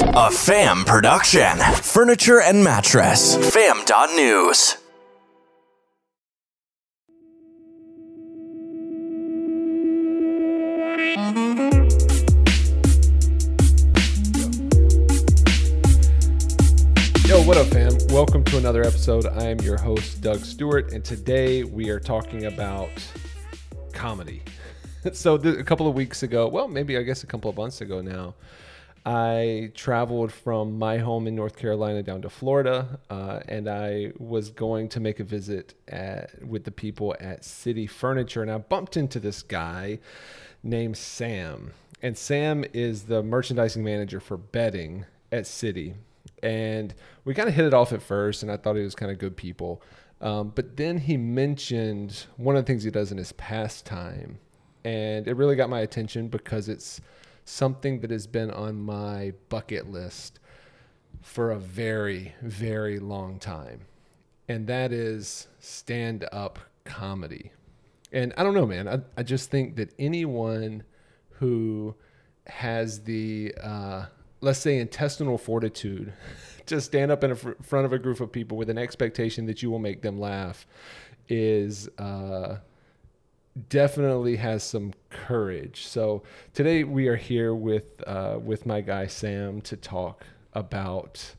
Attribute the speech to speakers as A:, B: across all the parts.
A: A fam production. Furniture and mattress. Fam.news.
B: Yo, what up, fam? Welcome to another episode. I am your host, Doug Stewart, and today we are talking about comedy. so, a couple of weeks ago, well, maybe I guess a couple of months ago now, I traveled from my home in North Carolina down to Florida, uh, and I was going to make a visit at, with the people at City Furniture, and I bumped into this guy named Sam. And Sam is the merchandising manager for bedding at City and we kind of hit it off at first, and I thought he was kind of good people. Um, but then he mentioned one of the things he does in his pastime, and it really got my attention because it's something that has been on my bucket list for a very, very long time, and that is stand up comedy. And I don't know, man. I, I just think that anyone who has the uh, let's say intestinal fortitude to stand up in fr- front of a group of people with an expectation that you will make them laugh is uh, definitely has some courage. So today we are here with uh, with my guy Sam to talk about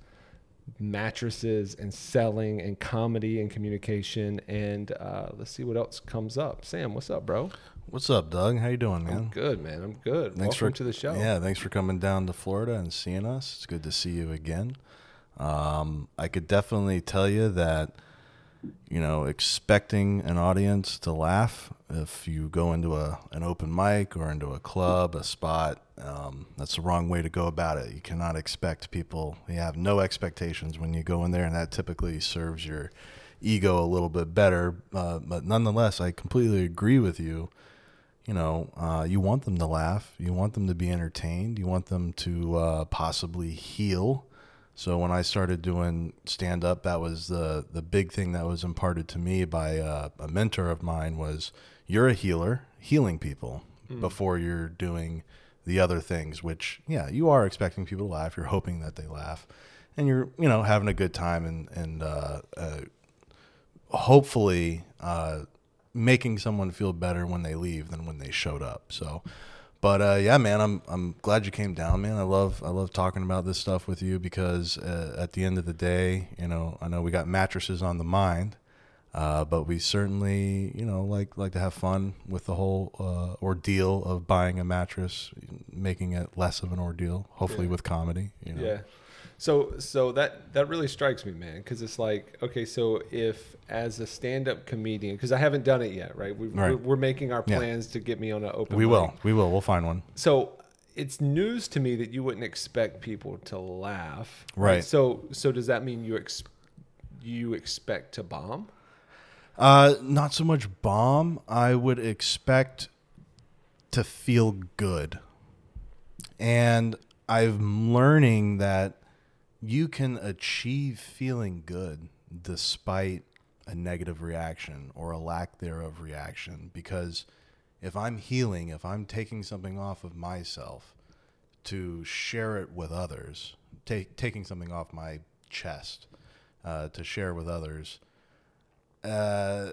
B: mattresses and selling and comedy and communication and uh, let's see what else comes up. Sam, what's up, bro?
C: What's up, Doug? How you doing, man?
B: I'm good, man. I'm good.
C: Thanks
B: Welcome
C: for
B: to the show.
C: Yeah, thanks for coming down to Florida and seeing us. It's good to see you again. Um, I could definitely tell you that you know expecting an audience to laugh if you go into a an open mic or into a club, a spot. Um, that's the wrong way to go about it. You cannot expect people. You have no expectations when you go in there, and that typically serves your ego a little bit better. Uh, but nonetheless, I completely agree with you you know, uh, you want them to laugh, you want them to be entertained, you want them to uh, possibly heal. So when I started doing stand up, that was the the big thing that was imparted to me by uh, a mentor of mine was you're a healer, healing people mm. before you're doing the other things. Which yeah, you are expecting people to laugh, you're hoping that they laugh, and you're you know having a good time and and uh, uh, hopefully uh, making someone feel better when they leave than when they showed up. So, but uh, yeah, man, I'm I'm glad you came down, man. I love I love talking about this stuff with you because uh, at the end of the day, you know, I know we got mattresses on the mind, uh, but we certainly, you know, like like to have fun with the whole uh, ordeal of buying a mattress, making it less of an ordeal. Hopefully, yeah. with comedy. You know?
B: Yeah. So so that that really strikes me, man, because it's like okay, so if as a stand-up comedian, because I haven't done it yet, right? we right. We're, we're, making our plans yeah. to get me on an open.
C: We
B: mic.
C: will. We will. We'll find one.
B: So it's news to me that you wouldn't expect people to laugh.
C: Right. right?
B: So so does that mean you ex- you expect to bomb?
C: Uh, not so much bomb. I would expect to feel good, and I'm learning that you can achieve feeling good despite a negative reaction or a lack thereof reaction because if I'm healing, if I'm taking something off of myself to share it with others, take, taking something off my chest uh, to share with others, uh,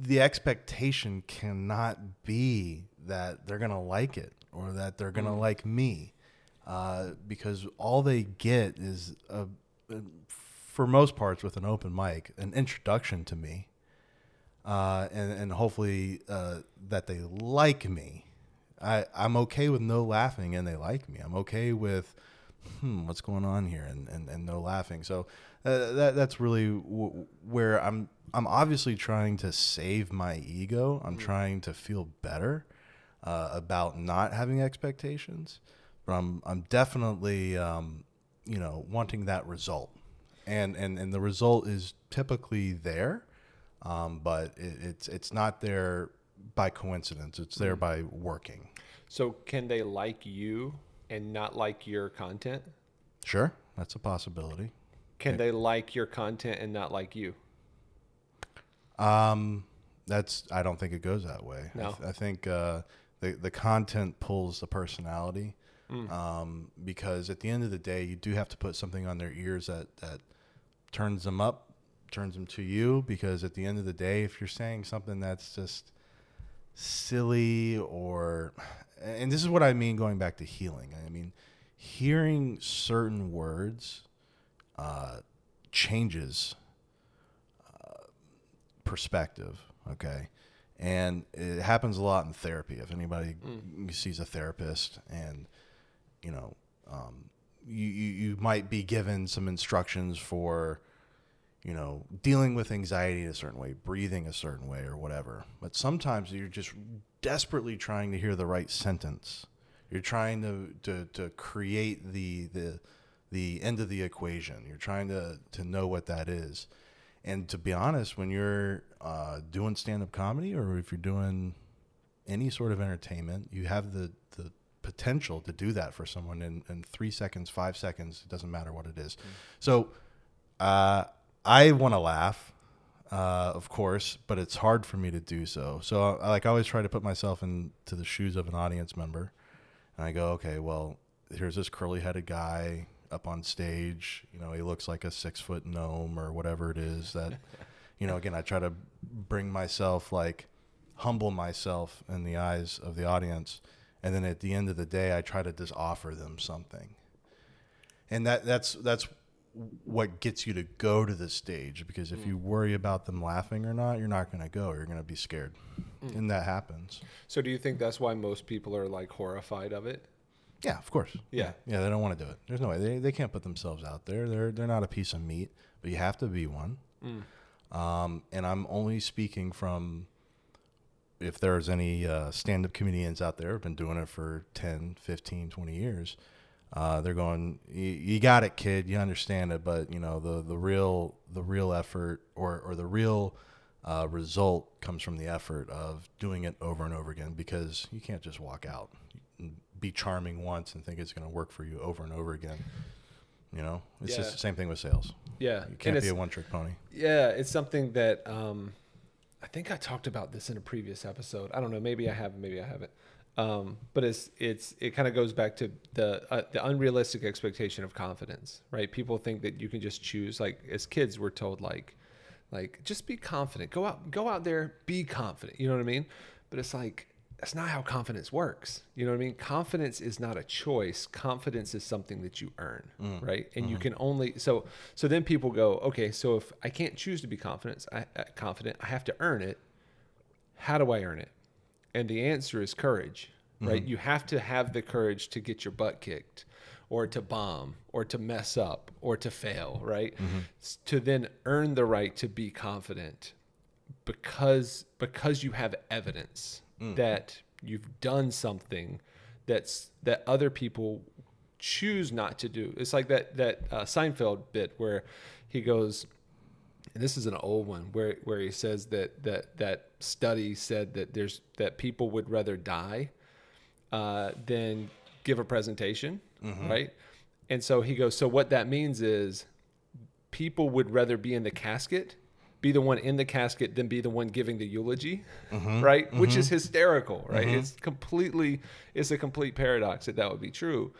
C: the expectation cannot be that they're going to like it or that they're going to mm. like me uh, because all they get is, a, a, for most parts, with an open mic, an introduction to me, uh, and and hopefully uh, that they like me. I I'm okay with no laughing and they like me. I'm okay with hmm, what's going on here and, and, and no laughing. So uh, that that's really w- where I'm I'm obviously trying to save my ego. I'm mm. trying to feel better uh, about not having expectations but I'm I'm definitely um, you know wanting that result, and and and the result is typically there, um, but it, it's it's not there by coincidence. It's there mm. by working.
B: So can they like you and not like your content?
C: Sure, that's a possibility.
B: Can they like your content and not like you?
C: Um, that's I don't think it goes that way.
B: No,
C: I, th- I think uh, the the content pulls the personality um, because at the end of the day, you do have to put something on their ears that that turns them up, turns them to you. Because at the end of the day, if you're saying something that's just silly or, and this is what I mean going back to healing. I mean, hearing certain words uh, changes uh, perspective. Okay. And it happens a lot in therapy. If anybody sees a therapist and, you know, um, you, you, you might be given some instructions for, you know, dealing with anxiety in a certain way, breathing a certain way, or whatever. But sometimes you're just desperately trying to hear the right sentence. You're trying to, to, to create the, the, the end of the equation. You're trying to, to know what that is. And to be honest, when you're uh, doing stand up comedy or if you're doing any sort of entertainment, you have the, the potential to do that for someone in, in three seconds, five seconds. It doesn't matter what it is. So uh, I want to laugh, uh, of course, but it's hard for me to do so. So I, like I always try to put myself into the shoes of an audience member, and I go, okay, well, here's this curly headed guy up on stage. You know, he looks like a six foot gnome or whatever it is that, you know, again, I try to bring myself like humble myself in the eyes of the audience. And then at the end of the day, I try to just offer them something. And that, that's, that's what gets you to go to the stage because if you mm. worry about them laughing or not, you're not going to go. You're going to be scared. Mm. And that happens.
B: So do you think that's why most people are like horrified of it?
C: Yeah, of course.
B: Yeah.
C: Yeah, they don't want to do it. There's no way. They, they can't put themselves out there. They're they're not a piece of meat, but you have to be one. Mm. Um, and I'm only speaking from if there's any uh, stand-up comedians out there who've been doing it for 10, 15, 20 years. Uh, they're going, "You- you got it, kid. You understand it, but you know the the real the real effort or or the real uh, result comes from the effort of doing it over and over again because you can't just walk out and be charming once and think it's going to work for you over and over again. You know, it's
B: Yeah.
C: just the same thing with sales.
B: Yeah.
C: You can't be a one trick pony.
B: Yeah, it's something that um, I think I talked about this in a previous episode. I don't know, maybe I have, maybe I haven't. Um, but it's it's it kind of goes back to the uh, the unrealistic expectation of confidence, right? People think that you can just choose. Like as kids, we're told like like just be confident. Go out go out there, be confident. You know what I mean? But it's like that's not how confidence works. You know what I mean? Confidence is not a choice. Confidence is something that you earn, mm. right? And you mm-hmm. can only so so then people go, okay, so if I can't choose to be confident, I, uh, confident, I have to earn it. How do I earn it? And the answer is courage, right? Mm-hmm. You have to have the courage to get your butt kicked or to bomb or to mess up or to fail, right? Mm-hmm. S- To then earn the right to be confident because because you have evidence that you've done something that's that other people choose not to do. It's like that that uh, Seinfeld bit where he goes, and this is an old one where where he says that that that study said that there's that people would rather die uh, than give a presentation, right? And so he goes, so what that means is people would rather be in the casket, be the one in the casket than be the one giving the eulogy, right? Which is hysterical, right? It's completely, it's a complete paradox that that would be true.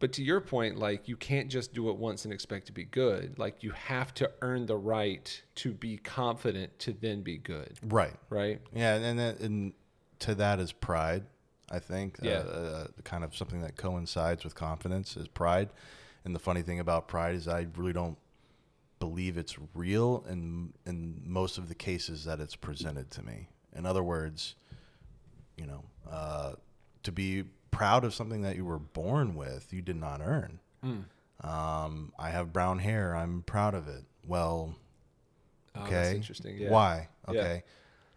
B: But to your point, like you can't just do it once and expect to be good. Like you have to earn the right to be confident to then be good,
C: Right.
B: right?
C: Yeah, and and, and to that is pride. I think.
B: Yeah.
C: Uh, uh, kind of something that coincides with confidence is pride. And the funny thing about pride is I really don't believe it's real in in most of the cases that it's presented to me. In other words, you know, uh, to be proud of something that you were born with, you did not earn. Um, I have brown hair. I'm proud of it. Well,
B: Oh,
C: okay.
B: that's interesting. Yeah.
C: Why?
B: Yeah.
C: Okay.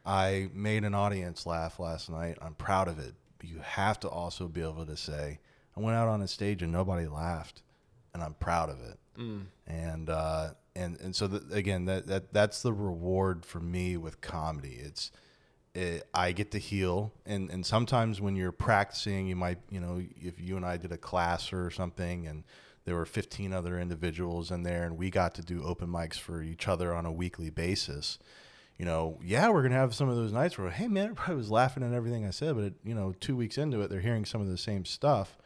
C: I made an audience laugh last night. I'm proud of it. You have to also be able to say, I went out on a stage and nobody laughed, and I'm proud of it.
B: Mm.
C: And uh, and and so the, again, that that that's the reward for me with comedy. It's it, I get to heal, and and sometimes when you're practicing, you might you know if you and I did a class or something, and there were 15 other individuals in there, and we got to do open mics for each other on a weekly basis. you know, yeah, we're gonna have some of those nights where, hey man, everybody was laughing at everything I said, but it, you know, two weeks into it, they're hearing some of the same stuff,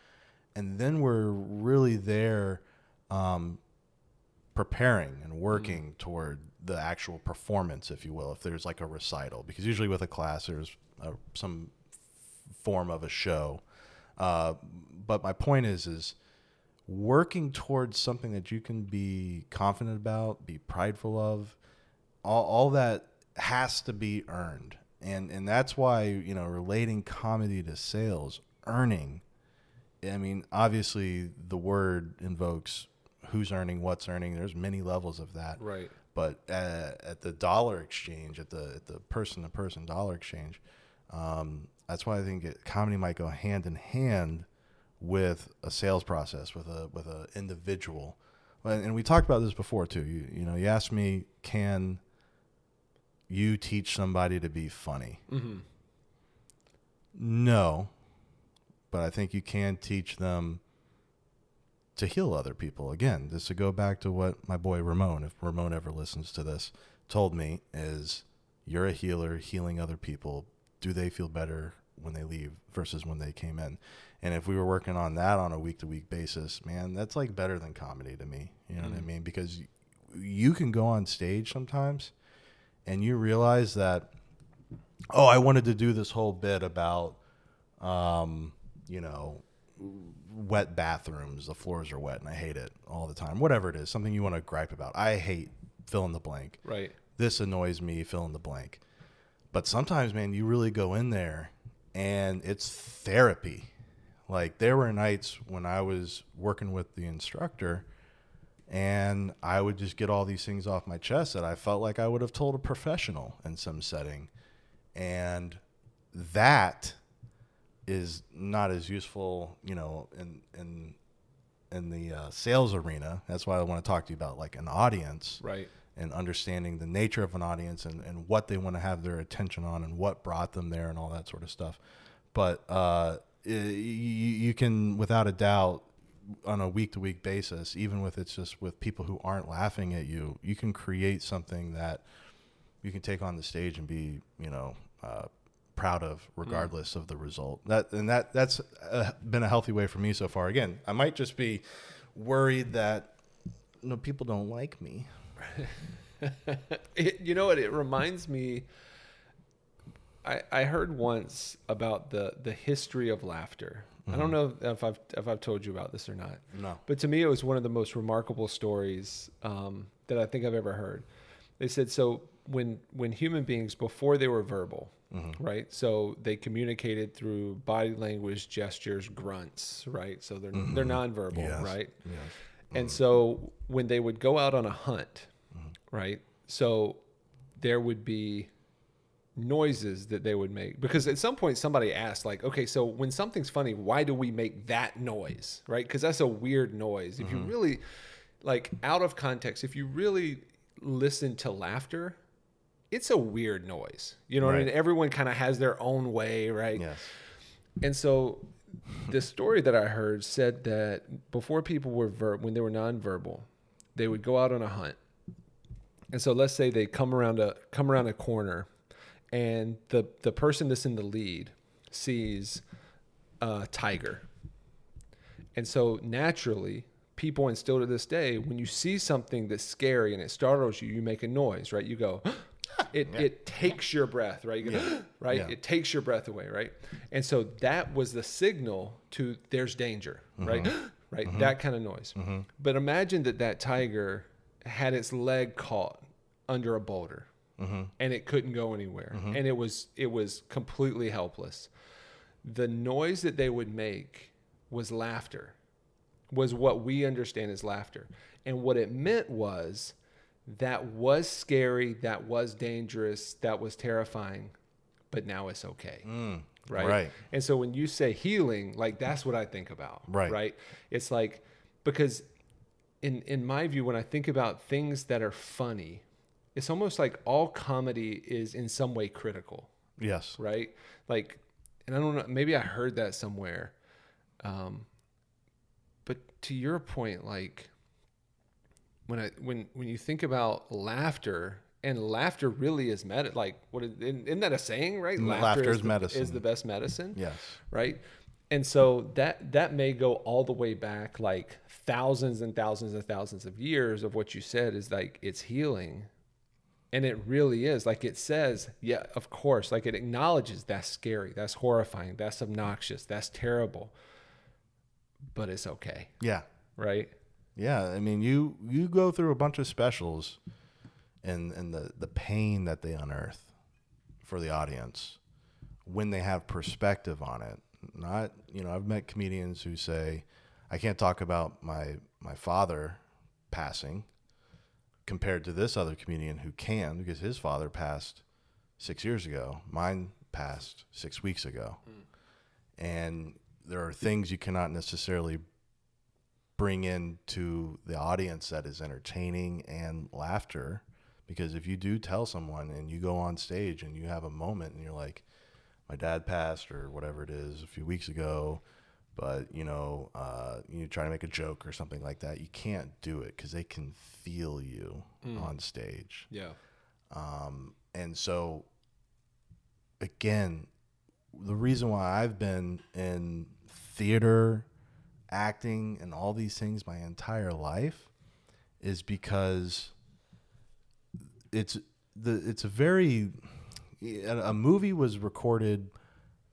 C: and then we're really there, um, preparing and working toward the actual performance, if you will, if there's like a recital, because usually with a class there's a, some form of a show. Uh, but my point is, is working towards something that you can be confident about, be prideful of, all, all that has to be earned. And, and that's why, you know, relating comedy to sales, earning, I mean, obviously the word invokes who's earning, what's earning. There's many levels of that.
B: Right.
C: But at, at the dollar exchange, at the at the person to person dollar exchange, um, that's why I think it, comedy might go hand in hand with a sales process, with a with a individual. And we talked about this before too. You you know, you asked me, can you teach somebody to be funny?
B: Mm-hmm.
C: No, but I think you can teach them to heal other people. Again, just to go back to what my boy Ramon, if Ramon ever listens to this, told me is you're a healer healing other people. Do they feel better when they leave versus when they came in? And if we were working on that on a week to week basis, man, that's like better than comedy to me. You know mm-hmm. what I mean? Because you can go on stage sometimes and you realize that, oh, I wanted to do this whole bit about, um, you know, wet bathrooms. The floors are wet, and I hate it all the time. Whatever it is, something you want to gripe about. I hate fill in the blank.
B: Right.
C: This annoys me. Fill in the blank. But sometimes, man, you really go in there, and it's therapy. Like there were nights when I was working with the instructor, and I would just get all these things off my chest that I felt like I would have told a professional in some setting, and that is not as useful, you know, in in in the uh, sales arena. That's why I want to talk to you about like an audience,
B: right?
C: And understanding the nature of an audience and, and what they want to have their attention on and what brought them there and all that sort of stuff. But uh, you, you can, without a doubt, on a week to week basis, even with it's just with people who aren't laughing at you, you can create something that you can take on the stage and be, you know, uh, proud of regardless mm. of the result. That and that that's uh, been a healthy way for me so far. Again, I might just be worried that you know people don't like me.
B: it, you know what? It reminds me. I, I heard once about the the history of laughter. Mm-hmm. I don't mm-hmm. know if I've if I've told you about this or not.
C: No.
B: But to me, it was one of the most remarkable stories um, that I think I've ever heard. They said so when when human beings before they were verbal, mm-hmm. right? So they communicated through body language, gestures, grunts, right? So they're mm-hmm. they're nonverbal, yes. right? Yes. Mm-hmm. And so when they would go out on a hunt, mm-hmm. right? So there would be noises that they would make because at some point somebody asked like okay so when something's funny why do we make that noise right because that's a weird noise if you mm-hmm. really like out of context if you really listen to laughter it's a weird noise. You know right. what I mean? Everyone kind of has their own way, right?
C: Yes.
B: And so the story that I heard said that before people were ver- when they were nonverbal, they would go out on a hunt. And so let's say they come around a come around a corner and the the person that's in the lead sees a tiger. And so naturally, people and still to this day, when you see something that's scary and it startles you, you make a noise, right? You go, it yeah. it takes your breath, right? yeah. right? Yeah. It takes your breath away, right? And so that was the signal to there's danger, mm-hmm. right? right? Mm-hmm. That kind of noise. Mm-hmm. But imagine that that tiger had its leg caught under a boulder. Mm-hmm. And it couldn't go anywhere. Mm-hmm. And it was it was completely helpless. The noise that they would make was laughter. Was what we understand as laughter. And what it meant was that was scary, that was dangerous, that was terrifying, but now it's okay. Mm, right? right. And so when you say healing, like that's what I think about.
C: Right.
B: Right. It's like because in in my view, when I think about things that are funny, it's almost like all comedy is in some way critical.
C: Yes.
B: Right? Like and I don't know, maybe I heard that somewhere. Um, but to your point, like when I when when you think about laughter and laughter really is med like what is, isn't that a saying right mm,
C: Laughter is
B: the,
C: medicine.
B: is the best medicine
C: Yes.
B: right and so that that may go all the way back like thousands and thousands and thousands of years of what you said is like it's healing and it really is like it says yeah of course like it acknowledges that's scary that's horrifying that's obnoxious that's terrible but it's okay
C: Yeah.
B: right
C: Yeah, I mean, you you go through a bunch of specials, and and the the pain that they unearth for the audience when they have perspective on it. Not you know, I've met comedians who say, I can't talk about my my father passing compared to this other comedian who can because his father passed six years ago. Mine passed six weeks ago, hmm. and there are things you cannot necessarily bring into the audience that is entertaining and laughter. Because if you do tell someone and you go on stage and you have a moment and you're like my dad passed or whatever it is a few weeks ago but you know uh, you try to make a joke or something like that you can't do it because they can feel you on stage.
B: Yeah.
C: Um, and so, again, the reason why I've been in theater, acting, and all these things my entire life is because it's the it's a very a movie was recorded,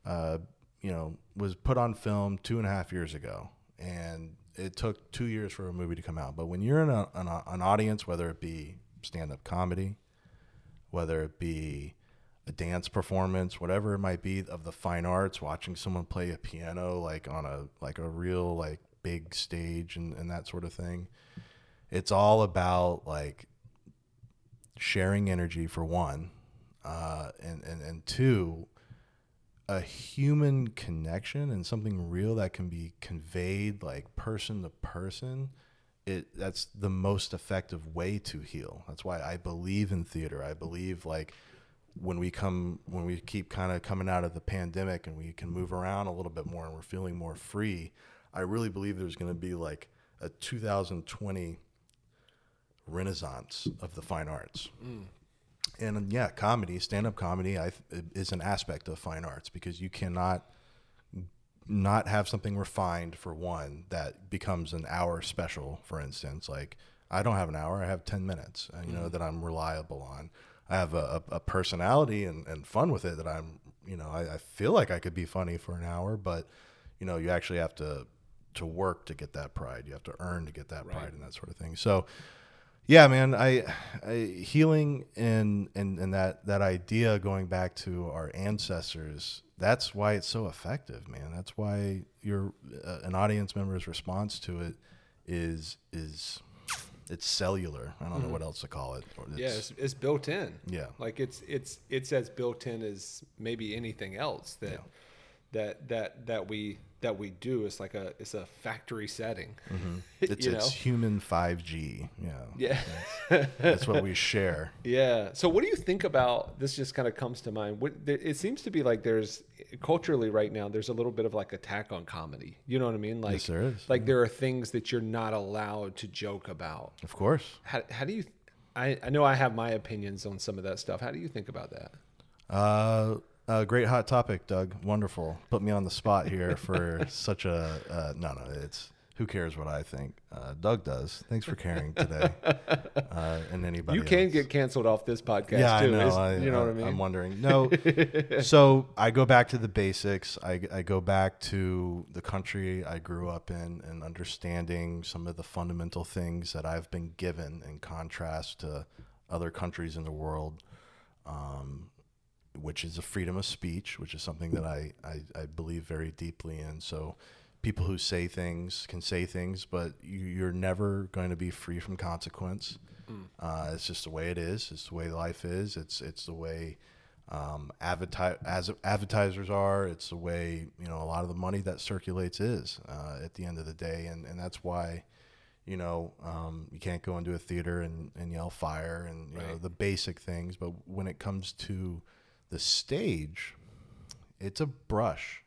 C: uh, you know, was put on film two and a half years ago, and it took two years for a movie to come out. But when you're in a, an, an audience, whether it be stand up comedy, whether it be a dance performance, whatever it might be of the fine arts, watching someone play a piano like on a like a real like big stage and, and that sort of thing. It's all about like sharing energy for one, uh, and, and and two, a human connection and something real that can be conveyed like person to person it that's the most effective way to heal that's why i believe in theater i believe like when we come when we keep kind of coming out of the pandemic and we can move around a little bit more and we're feeling more free i really believe there's going to be like a 2020 renaissance of the fine arts and um, yeah, comedy, stand-up comedy, I, is an aspect of fine arts because you cannot not have something refined for one that becomes an hour special. For instance, like I don't have an hour; I have ten minutes. And, you know that I'm reliable on. I have a, a, personality and, and fun with it that I'm. You know, I, I feel like I could be funny for an hour, but you know, you actually have to to work to get that pride. You have to earn to get that pride and that sort of thing. So yeah man I, I healing and, and and that that idea going back to our ancestors that's why it's so effective man that's why your uh, an audience member's response to it is is it's cellular. I don't know hmm. what else to call it. Or
B: yeah it's, it's built in.
C: Yeah.
B: like it's it's it's as built in as maybe anything else that that that that we that we do. Is like a it's a factory setting
C: it's,
B: you
C: it's
B: know?
C: human 5g yeah.
B: Yeah.
C: That's what we share.
B: Yeah. So what do you think about this just kind of comes to mind what there- it seems to be like there's culturally right now there's a little bit of like attack on comedy. You know what i mean? Like
C: Yes, there is.
B: like there are things that you're not allowed to joke about.
C: Of course.
B: How, how do you I, I know i have my opinions on some of that stuff. How do you think about that?
C: Uh, a great hot topic, Doug. Wonderful. Put me on the spot here for such a uh, no, no. It's who cares what I think. Uh, Doug does. Thanks for caring today. Uh, and anybody.
B: you can
C: else.
B: get canceled off this podcast
C: Yeah,
B: too
C: I know. I,
B: you know what i
C: I-
B: mean
C: I'm wondering. No. so I go back to the basics. I, I go back to the country I grew up in and understanding some of the fundamental things that I've been given in contrast to other countries in the world, um, which is a freedom of speech, which is something that I, I, I believe very deeply in. So people who say things can say things, but you, you're never going to be free from consequence. Uh, it's just the way it is. It's the way life is. It's it's the way um, adverti- as advertisers are. It's the way you know a lot of the money that circulates is uh, at the end of the day, and and that's why you know um, you can't go into a theater and, and yell fire and you know the basic things. But when it comes to the stage, it's a brush.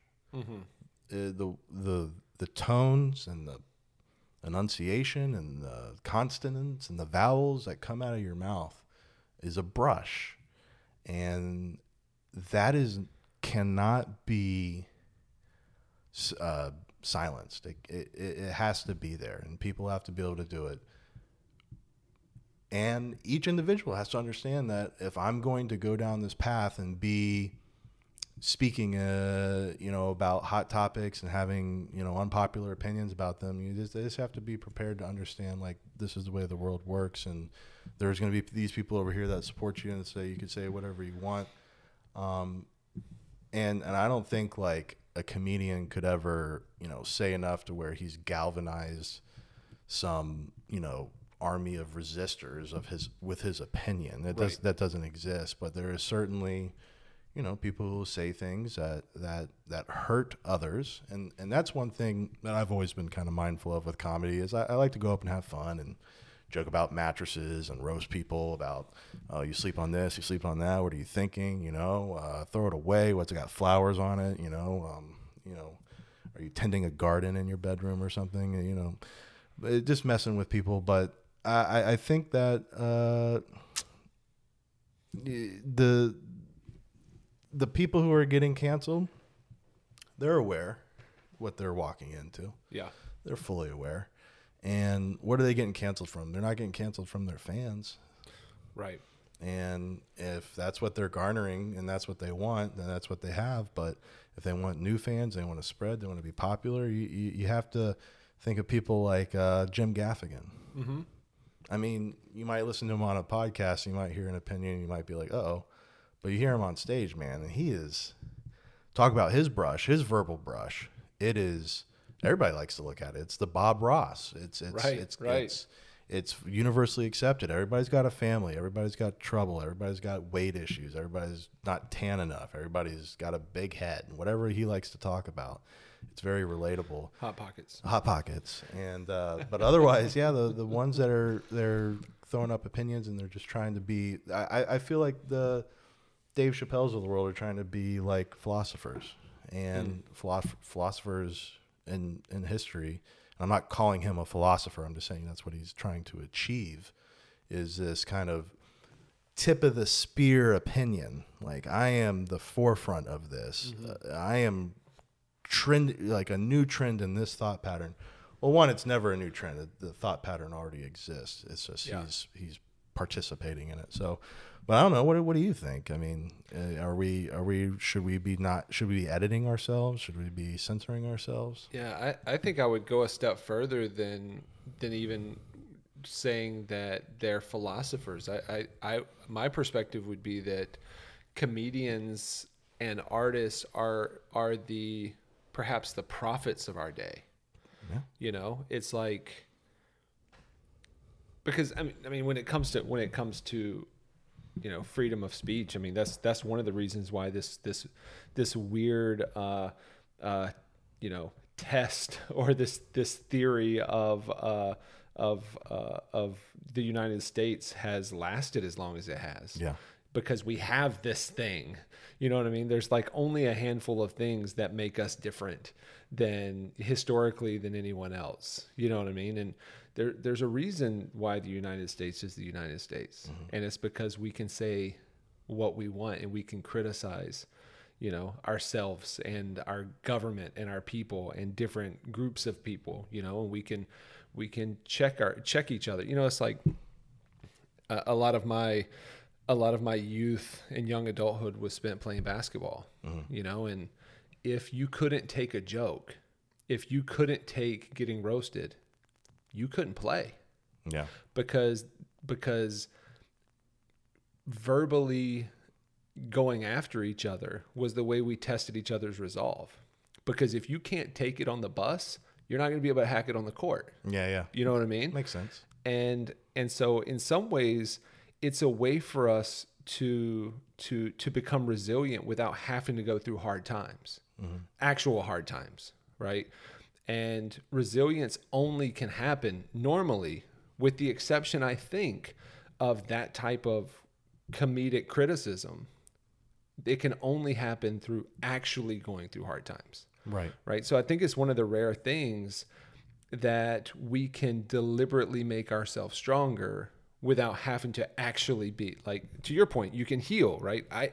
C: Uh, the the the tones and the enunciation and the consonants and the vowels that come out of your mouth is a brush, and that is cannot be uh, silenced. It, it, it has to be there, and people have to be able to do it. And each individual has to understand that if I'm going to go down this path and be speaking, uh, you know, about hot topics and having, you know, unpopular opinions about them, you just, just have to be prepared to understand, like, this is the way the world works. And there's going to be these people over here that support you and say you can say whatever you want. Um, and, and I don't think, like, a comedian could ever, you know, say enough to where he's galvanized some, you know, army of resistors of his with his opinion. That does that doesn't exist, but there is certainly, you know, people who say things that that that hurt others, and and that's one thing that I've always been kind of mindful of with comedy is I, I like to go up and have fun and joke about mattresses and roast people about oh you sleep on this you sleep on that what are you thinking you know? Uh, throw it away what's it got flowers on it you know? Um, you know are you tending a garden in your bedroom or something you know? Just messing with people but I, I- think that uh, the the people who are getting canceled they're aware what they're walking into
B: Yeah.
C: they're fully aware and what are they getting canceled from they're not getting canceled from their fans
B: Right.
C: and if that's what they're garnering and that's what they want, then that's what they have. But if they want new fans, they want to spread, they want to be popular, you, you, you have to think of people like uh, Jim Gaffigan. Mm-hmm. I mean, you might listen to him on a podcast, you might hear an opinion, you might be like, oh, but you hear him on stage, man, and he is talk about his brush, his verbal brush. It is everybody likes to look at it. It's the Bob Ross. It's it's
B: Right,
C: it's
B: right.
C: it's it's universally accepted. Everybody's got a family. Everybody's got trouble. Everybody's got weight issues. Everybody's not tan enough. Everybody's got a big head. And whatever he likes to talk about, it's very relatable.
B: Hot pockets.
C: Hot pockets, and uh, but otherwise, yeah, the the ones that are they're throwing up opinions and they're just trying to be. I I- feel like the Dave Chappelle's of the world are trying to be like philosophers and philosoph- philosophers in in history. I'm not calling him a philosopher. I'm just saying that's what he's trying to achieve. Is this kind of tip of the spear opinion? Like I am the forefront of this. Uh, I am trend like a new trend in this thought pattern. Well, one, it's never a new trend. The- thought pattern already exists. It's just
B: Yeah.
C: he's he's participating in it. So, but I don't know. What do- what do you think? I mean, uh, are we are we should we be not should we be editing ourselves? Should we be censoring ourselves?
B: Yeah, I, I think I would go a step further than than even saying that they're philosophers. I, I, I my perspective would be that comedians and artists are are the perhaps the prophets of our day.
C: Yeah.
B: You know, it's like because I mean, I mean, when it comes to when it comes to you know freedom of speech, I mean that's that's one of the reasons why this this this weird uh, uh, you know test or this this theory of uh, of uh, of the United States has lasted as long as it has
C: Yeah.
B: Because we have this thing. You know what I mean? There's like only a handful of things that make us different than historically than anyone else. You know what I mean? And there there's a reason why the United States is the United States. Mm-hmm. And it's because we can say what we want and we can criticize you know ourselves and our government and our people and different groups of people you know and we can we can check our check each other you know it's like a, a lot of my a lot of my youth and young adulthood was spent playing basketball mm-hmm. you know and if you couldn't take a joke if you couldn't take getting roasted you couldn't play
C: Yeah.
B: because because verbally going after each other was the way we tested each other's resolve because if you can't take it on the bus you're not going to be able to hack it on the court
C: Yeah. Yeah.
B: you know what i mean
C: Makes sense.
B: and and so in some ways it's a way for us to to to become resilient without having to go through hard times mm-hmm. actual hard times right and resilience only can happen normally with the exception i think of that type of comedic criticism it can only happen through actually going through hard times
C: Right.
B: right? So I think it's one of the rare things that we can deliberately make ourselves stronger without having to actually be like to your point you can heal right? I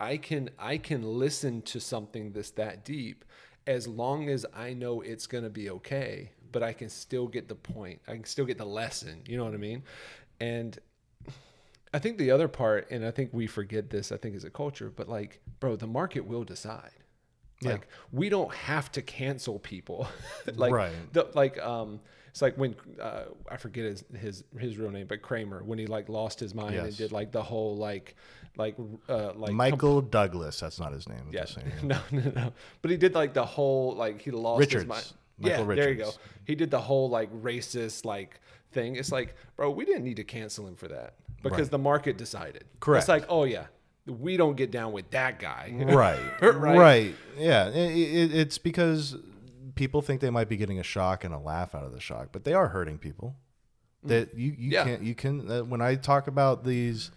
B: i can i can listen to something that's that deep as long as i know it's going to be okay but i can still get the point i can still get the lesson you know what i mean? And i think the other part and i think we forget this i think as a culture but like bro the market will decide. Like we don't have to cancel people. Like
C: Right.
B: the, like um it's like when uh, I forget his, his his real name, but Kramer when he like lost his mind and did like the whole like like uh like
C: Michael Douglas. That's not his name. I'm
B: yeah no no no but he did like the whole like he lost his
C: Richards.
B: mind
C: Michael
B: yeah there you go he did the whole like racist like thing it's like bro we didn't need to cancel him for that because
C: Right.
B: the market decided
C: Correct.
B: it's like oh yeah we don't get down with that guy
C: right,
B: Right.
C: right, Yeah, it, it, it's because people think they might be getting a shock and a laugh out of the shock, but they are hurting people. That you you
B: Yeah.
C: can't you can uh, when I talk about these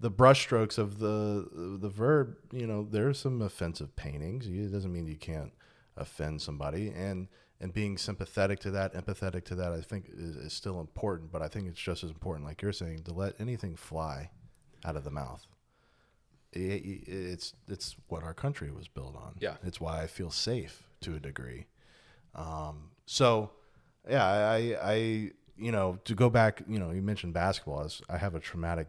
C: the brushstrokes of the the verb, you know, there's some offensive paintings. It doesn't mean you can't offend somebody, and and being sympathetic to that, empathetic to that, I think is, is still important. But I think it's just as important, like you're saying, to let anything fly out of the mouth it- it's it's what our country was built on.
B: Yeah.
C: it's why I feel safe to a degree. Um, so, yeah, I, I, you know, to go back, you know, you mentioned basketball. I was- I have a traumatic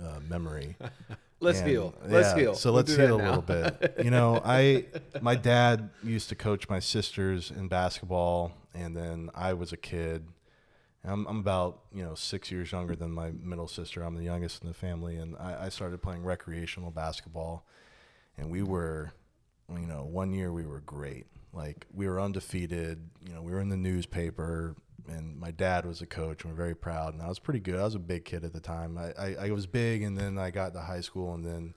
C: uh, memory.
B: let's
C: And,
B: heal let's
C: yeah,
B: heal
C: So
B: We'll
C: let's heal a little bit. You know, I my dad used to coach my sisters in basketball, and then I was a kid. I'm, I'm about you know six years younger than my middle sister. I'm the youngest in the family, and I, I started playing recreational basketball, and we were, you know, one year we were great. Like we were undefeated. You know, we were in the newspaper, and my dad was a coach, and we're very proud. And I was pretty good. I was a big kid at the time. I, I, I was big, and then I got to high school, and then.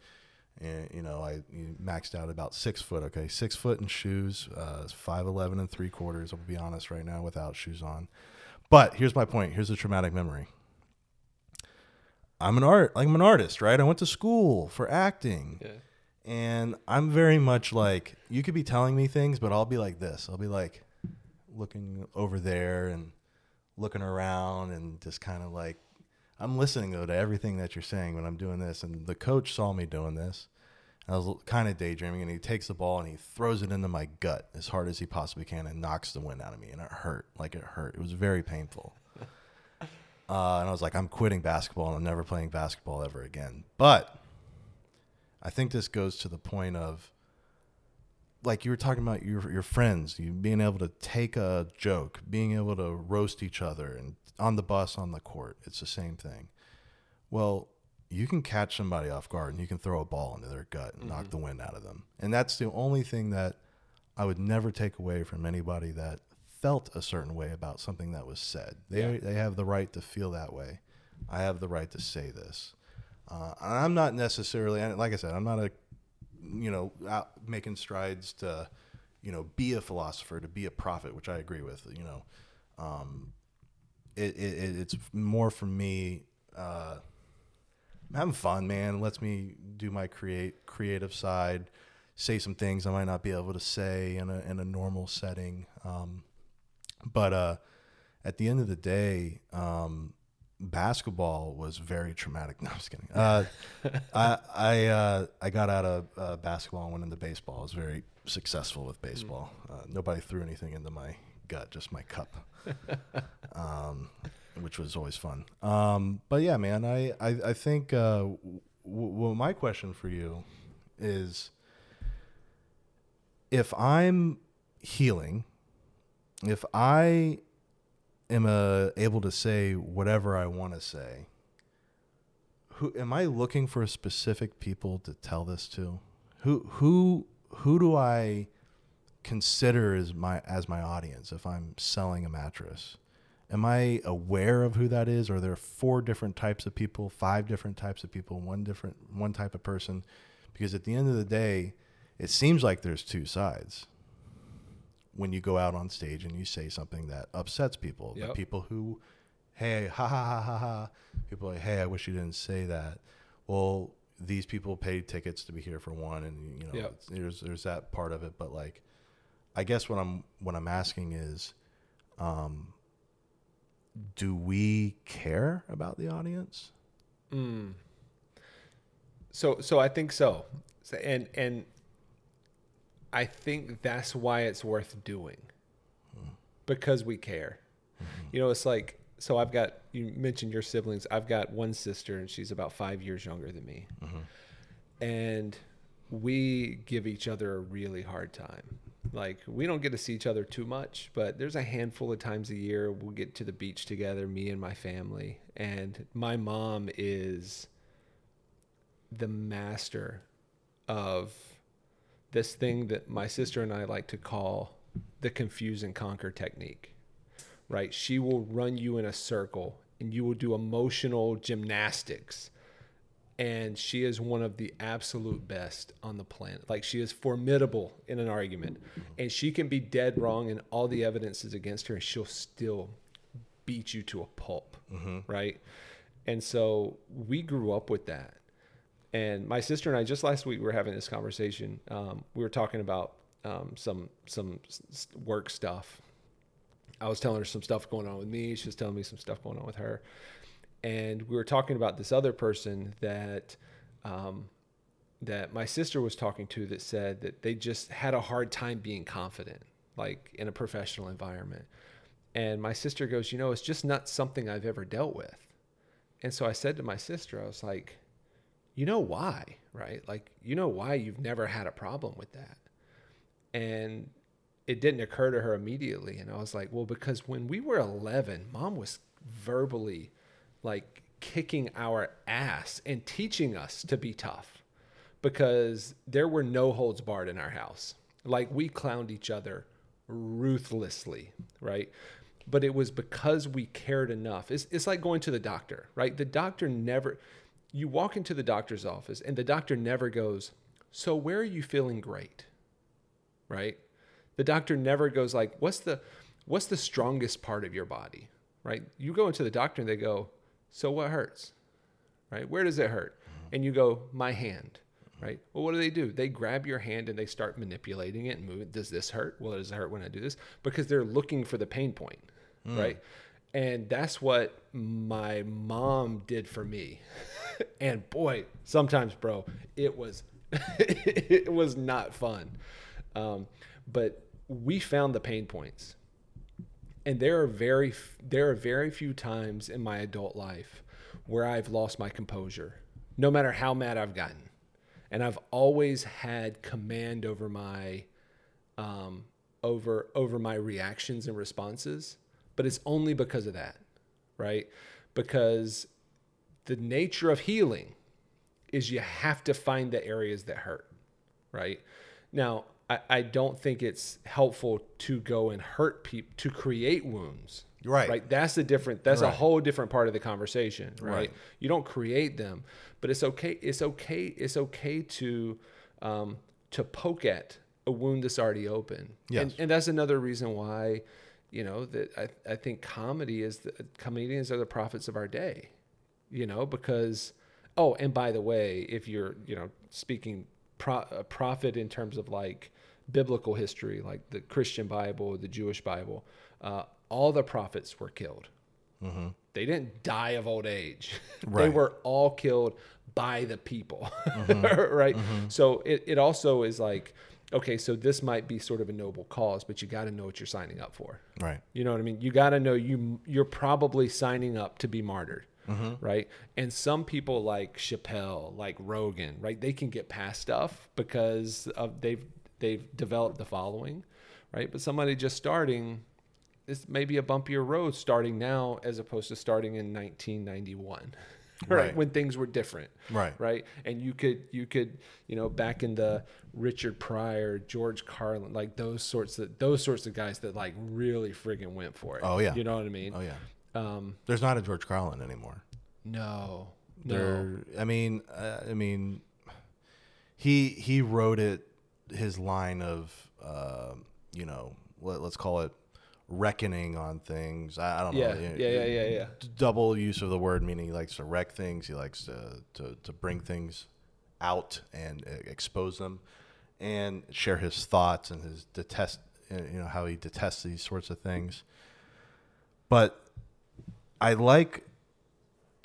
C: And, you know, I maxed out about six foot. Okay, six foot in shoes, uh, five eleven and three quarters. I'll be honest right now, without shoes on. But here's my point. Here's a traumatic memory. I'm an art. I'm an artist, right? I went to school for acting,
B: Yeah.
C: And I'm very much like you could be telling me things, but I'll be like this. I'll be like looking over there and looking around and just kind of like I'm listening though to everything that you're saying when I'm doing this. And the coach saw me doing this. I was kind of daydreaming, and he takes the ball and he throws it into my gut as hard as he possibly can and knocks the wind out of me. And it hurt, like it hurt. It was very painful. Uh, and I was like, I'm quitting basketball and I'm never playing basketball ever again. But I think this goes to the point of, like you were talking about your your friends, you being able to take a joke, being able to roast each other, and on the bus, on the court, it's the same thing. Well, you can catch somebody off guard and you can throw a ball into their gut and knock mm-hmm. the wind out of them. And that's the only thing that I would never take away from anybody that felt a certain way about something that was said. They they have the right to feel that way. I have the right to say this. Uh, I'm not necessarily, like I said, I'm not a, you know, out making strides to, you know, be a philosopher, to be a prophet, which I agree with. You know, um, it, it it's more for me. Uh, I'm having fun, man. It lets me do my create creative side, say some things I might not be able to say in a in a normal setting. Um, but uh, at the end of the day, um, basketball was very traumatic. No, I'm just kidding. Uh, I I uh, I got out of uh, basketball and went into baseball. I was very successful with baseball. Uh, nobody threw anything into my gut, just my cup, um, which was always fun. Um, but yeah, man, I I, I think uh, w- well, my question for you is if I'm healing, if I am uh, able to say whatever I want to say, who am I looking for specific people to tell this to? Who who who do I consider as my as my audience if I'm selling a mattress? Am I aware of who that is? Are there four different types of people, five different types of people, one different one type of person? Because at the end of the day, it seems like there's two sides when you go out on stage and you say something that upsets people. The people who, hey, ha ha ha ha ha. People like, hey, I wish you didn't say that. Well, these people paid tickets to be here for one, and you know,
B: Yep.
C: there's there's that part of it. But like, I guess what I'm what I'm asking is, um, do we care about the audience?
B: So so I think so. So, and and I think that's why it's worth doing. Because we care. Mm-hmm. You know, it's like so I've got you mentioned your siblings. I've got one sister and she's about 5 years younger than me. Mm-hmm. And we give each other a really hard time. Like we don't get to see each other too much, but there's a handful of times a year we'll get to the beach together, me and my family. And my mom is the master of this thing that my sister and I like to call the confuse and conquer technique. Right? She will run you in a circle and you will do emotional gymnastics. And she is one of the absolute best on the planet. Like she is formidable in an argument. And she can be dead wrong and all the evidence is against her and she'll still beat you to a pulp. Mm-hmm. Right? And so we grew up with that and my sister and I just last week we were having this conversation. Um, we were talking about um, some some work stuff. I was telling her some stuff going on with me. She was telling me some stuff going on with her, and we were talking about this other person that um, that my sister was talking to that said that they just had a hard time being confident, like in a professional environment. And my sister goes, you know, it's just not something I've ever dealt with. And so I said to my sister, I was like, you know why, right? Like, you know why you've never had a problem with that. And it didn't occur to her immediately. And I was like, well, because when we were 11, mom was verbally like kicking our ass and teaching us to be tough because there were no holds barred in our house. Like, we clowned each other ruthlessly, right? But it was because we cared enough. It's, it's like going to the doctor, right? The doctor never, you walk into the doctor's office and the doctor never goes, So, where are you feeling great? Right? The doctor never goes like, What's the, what's the strongest part of your body? Right? You go into the doctor and they go, So, what hurts? Right? Where does it hurt? And you go, My hand right? Well, what do they do? They grab your hand and they start manipulating it and move it. Does this hurt? Well, does it hurt when I do this? Because they're looking for the pain point, hmm. right? And that's what my mom did for me. and boy, sometimes, bro, it was it was not fun. Um, but we found the pain points, and there are very there are very few times in my adult life where I've lost my composure, no matter how mad I've gotten and I've always had command over my um, over over my reactions and responses, but it's only because of that, right? Because the nature of healing is you have to find the areas that hurt, right? Now, I, I don't think it's helpful to go and hurt people to create wounds.
C: Right.
B: Right. That's a different that's a whole different part of the conversation, right?
C: Right.
B: You don't create them, but it's okay. It's okay. It's okay to um, to poke at a wound that's already open.
C: Yes.
B: And, and that's another reason why, you know, that I, I think comedy is the comedians are the prophets of our day, you know, because oh, and by the way, if you're you know speaking pro, a prophet in terms of like biblical history, like the Christian Bible, the Jewish Bible, uh, all the prophets were killed. Mm-hmm. They didn't die of old age. they were all killed by the people. Mm-hmm. right. Mm-hmm. So it, it also is like, okay, so this might be sort of a noble cause, but you got to know what you're signing up for.
C: Right.
B: You know what I mean? You got to know you you're probably signing up to be martyred, mm-hmm. right? And some people like Chappelle, like Rogan, right? They can get past stuff because of they've they've developed the following, right? But somebody just starting, this may be a bumpier road starting now as opposed to starting in 1991. Right.
C: Right.
B: when things were different
C: Right.
B: right and you could you could you know back in the richard pryor george carlin like those sorts of those sorts of guys that like really friggin' went for it
C: Oh, yeah.
B: you know what i mean
C: Oh yeah.
B: um
C: There's not a George Carlin anymore.
B: no no
C: There. I mean. Uh, I mean. He he wrote it. His line of uh, you know let, let's call it reckoning on things. I, I don't
B: yeah
C: know.
B: yeah yeah yeah yeah
C: double use of the word meaning he likes to wreck things he likes to, to, to bring things out and uh, expose them and share his thoughts and his detest uh, you know how he detests these sorts of things but I like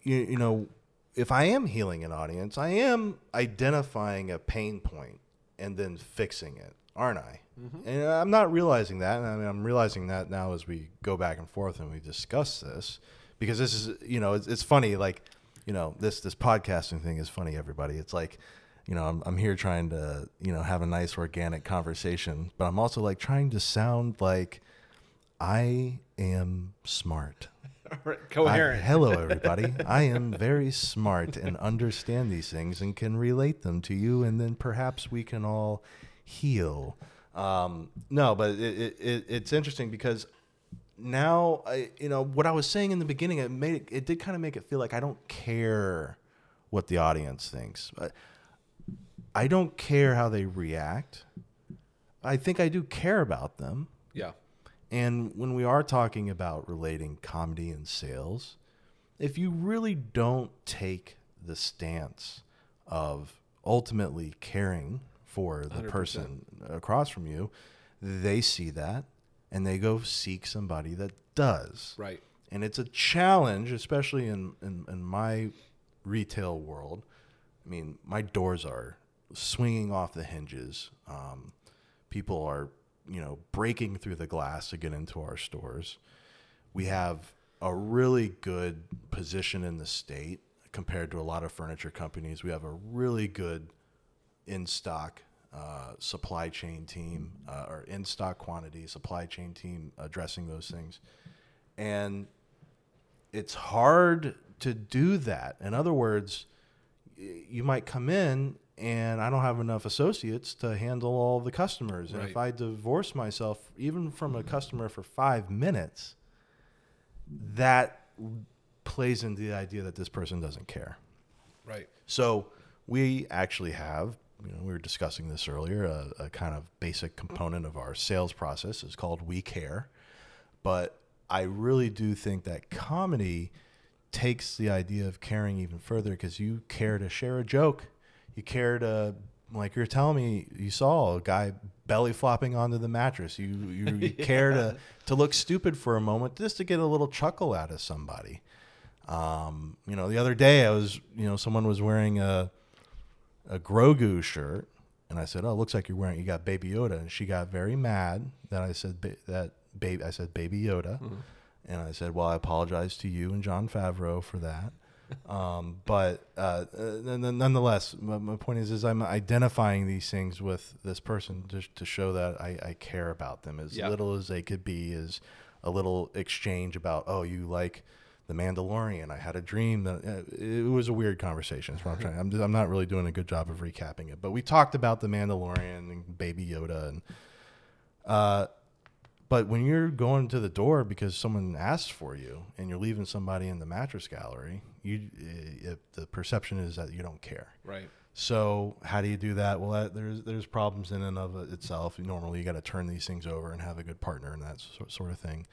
C: you, you know if I am healing an audience, I am identifying a pain point and then fixing it, aren't I? Mm-hmm. And I'm not realizing that. And I mean, I'm realizing that now as we go back and forth and we discuss this, because this is, you know, it's, it's funny. Like, you know, this this podcasting thing is funny. Everybody, it's like, you know, I'm I'm here trying to, you know, have a nice organic conversation, but I'm also like trying to sound like I am smart. I-
B: Coherent.
C: hello, everybody. I am very smart and understand these things and can relate them to you, and then perhaps we can all heal. Um, no, but it, it, it, it's interesting because now, I, you know, what I was saying in the beginning, it made it, it did kind of make it feel like I don't care what the audience thinks. I, I don't care how they react. I think I do care about them.
B: yeah.
C: And when we are talking about relating comedy and sales, if you really don't take the stance of ultimately caring for the
B: 100%.
C: person across from you, they see that and they go seek somebody that does.
B: Right.
C: And it's a challenge, especially in, in, in my retail world. I mean, my doors are swinging off the hinges. Um, people are, you know, breaking through the glass to get into our stores. We have a really good position in the state compared to a lot of furniture companies. We have a really good in stock uh, supply chain team uh, or in stock quantity supply chain team addressing those things. And it's hard to do that. In other words, you might come in and I don't have enough associates to handle all the customers. And if I divorce myself even from a customer for five minutes, that plays into the idea that this person doesn't care.
B: Right.
C: So we actually have, you know, we were discussing this earlier, a, a kind of basic component of our sales process is called We Care. But I really do think that comedy takes the idea of caring even further because you care to share a joke. You care to, like you're telling me, you saw a guy belly flopping onto the mattress. You, you, you care to, to look stupid for a moment just to get a little chuckle out of somebody. Um, you know, the other day I was, you know, someone was wearing a a Grogu shirt, and I said, "Oh, it looks like you're wearing you got Baby Yoda," and she got very mad that I said ba- that baby I said Baby Yoda, and I said, "Well, I apologize to you and Jon Favreau for that." um, but uh, uh, nonetheless, my, my point is, is I'm identifying these things with this person to, to show that I, I care about them as
B: Yeah.
C: little as they could be, is a little exchange about, oh, you like the Mandalorian. I had a dream that uh, it was a weird conversation. That's what I'm trying. I'm, I'm not really doing a good job of recapping it, but we talked about the Mandalorian and Baby Yoda, and uh, but when you're going to the door because someone asked for you and you're leaving somebody in the mattress gallery, you it, the perception is that you don't care.
B: Right.
C: So how do you do that? Well, that, there's there's problems in and of itself. Normally, you got to turn these things over and have a good partner and that sort, sort of thing.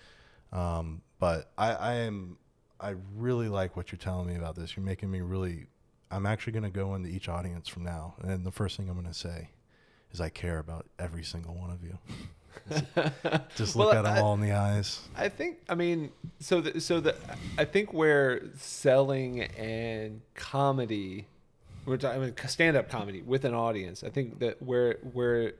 C: Um, but I, I am I really like what you're telling me about this. You're making me really. I'm actually going to go into each audience from now, and the first thing I'm going to say is I care about every single one of you. Just look
B: Well,
C: at them
B: I-
C: all in the eyes.
B: I think I mean so the, so the I think where selling and comedy we're talking I mean, stand up comedy with an audience I think that where where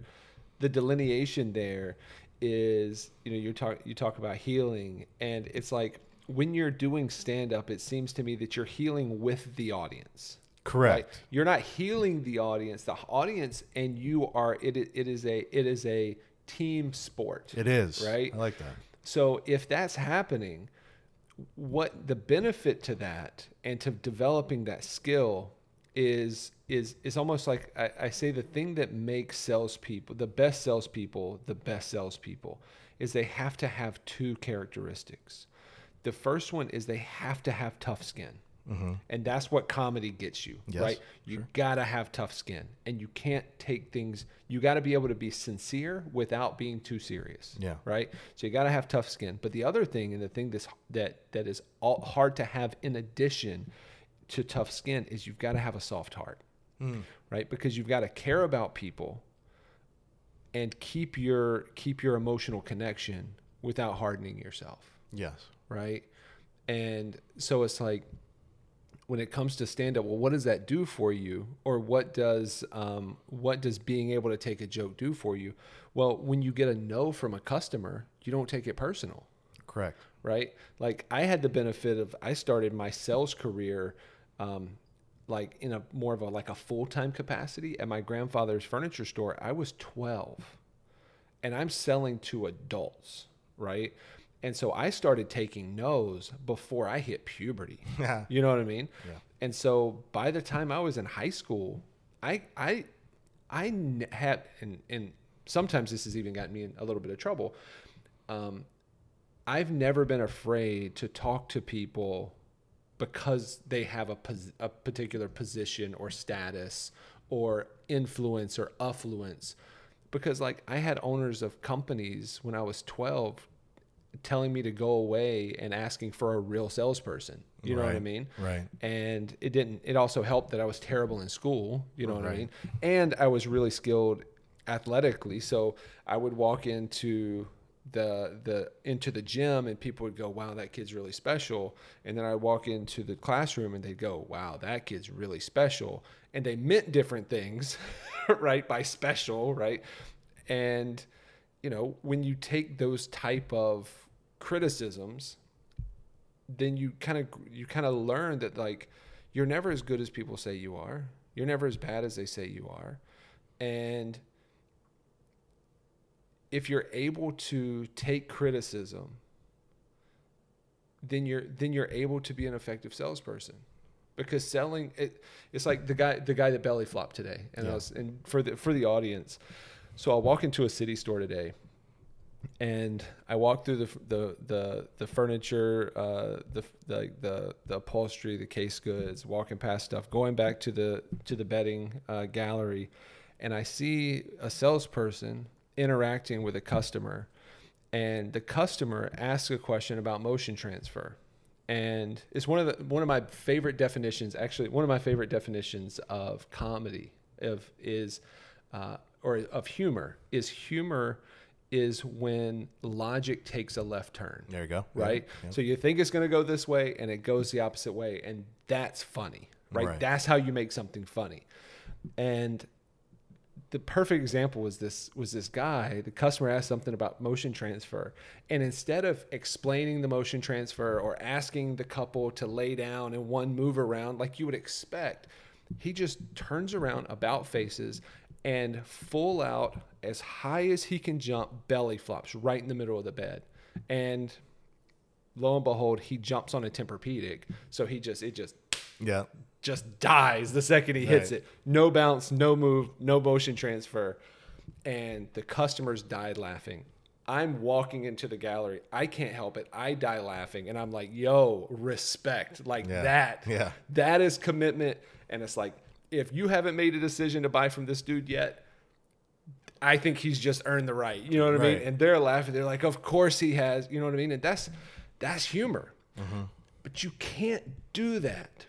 B: the delineation there is you know you talk you talk about healing and it's like when you're doing stand up it seems to me that you're healing with the audience
C: Correct.
B: You're not healing the audience. The audience and you are it. It is a it is a team sport.
C: It is
B: right.
C: I like that.
B: So if that's happening, what the benefit to that and to developing that skill is is is almost like I, I say the thing that makes salespeople the best salespeople the best salespeople is they have to have two characteristics. The first one is they have to have tough skin. Mm-hmm. And that's what comedy gets you,
C: Yes,
B: right? You gotta have tough skin, and you can't take things. You got to be able to be sincere without being too serious.
C: Yeah.
B: Right. So you got to have tough skin. But the other thing, and the thing that's that that is all hard to have in addition to tough skin, is you've got to have a soft heart, hmm. right? Because you've got to care about people and keep your keep your emotional connection without hardening yourself
C: Yes.
B: Right? And so it's like when it comes to stand up, well, what does that do for you, or what does um, what does being able to take a joke do for you? Well, when you get a no from a customer, you don't take it personal
C: Correct.
B: right? Like I had the benefit of I started my sales career um, like in a more of a like a full time capacity at my grandfather's furniture store. I was twelve, and I'm selling to adults, right? And so I started taking no's before I hit puberty.
C: Yeah.
B: You know what I mean?
C: Yeah.
B: And so by the time I was in high school, I I I had and and sometimes this has even gotten me in a little bit of trouble. Um, I've never been afraid to talk to people because they have a, pos- a particular position or status or influence or affluence. Because, like, I had owners of companies when I was 12 telling me to go away and asking for a real salesperson. You know what I mean?
C: right.
B: And it didn't, it also helped that I was terrible in school. You know what I mean? And I was really skilled athletically. So I would walk into the the into the gym and people would go wow that kid's really special and then i walk into the classroom and they'd go wow that kid's really special and they meant different things right by special right and you know when you take those type of criticisms then you kind of you kind of learn that like you're never as good as people say you are. You're never as bad as they say you are. And if you're able to take criticism then you're then you're able to be an effective salesperson. Because selling it it's like the guy the guy that belly flopped today and I was and for the for the audience. So I'll walk into a city store today and I walk through the the the, the furniture, uh, the, the the the upholstery, the case goods, walking past stuff, going back to the to the bedding uh, gallery, and I see a salesperson interacting with a customer, and the customer asks a question about motion transfer, and it's one of the one of my favorite definitions. Actually, one of my favorite definitions of comedy of is uh, or of humor is humor is when logic takes a left turn
C: There you go.
B: right
C: Yeah.
B: so you think it's going to go this way and it goes the opposite way and that's funny right?
C: Right.
B: that's how you make something funny and the perfect example was this was this guy the customer asked something about motion transfer and instead of explaining the motion transfer or asking the couple to lay down and one move around like you would expect he just turns around about faces and full out as high as he can jump belly flops right in the middle of the bed and lo and behold he jumps on a tempur-pedic so he just it just
C: Yeah.
B: just dies the second he hits
C: Right.
B: it. No bounce, no move, no motion transfer. And the customers died laughing. I'm walking into the gallery. I can't help it. I die laughing. And I'm like, yo, respect. Like
C: Yeah.
B: that.
C: Yeah.
B: That is commitment. And it's like, if you haven't made a decision to buy from this dude yet, I think he's just earned the right. You know what I mean? And they're laughing. They're like, of course he has. You know what I mean? And that's that's humor.
C: Mm-hmm.
B: But you can't do that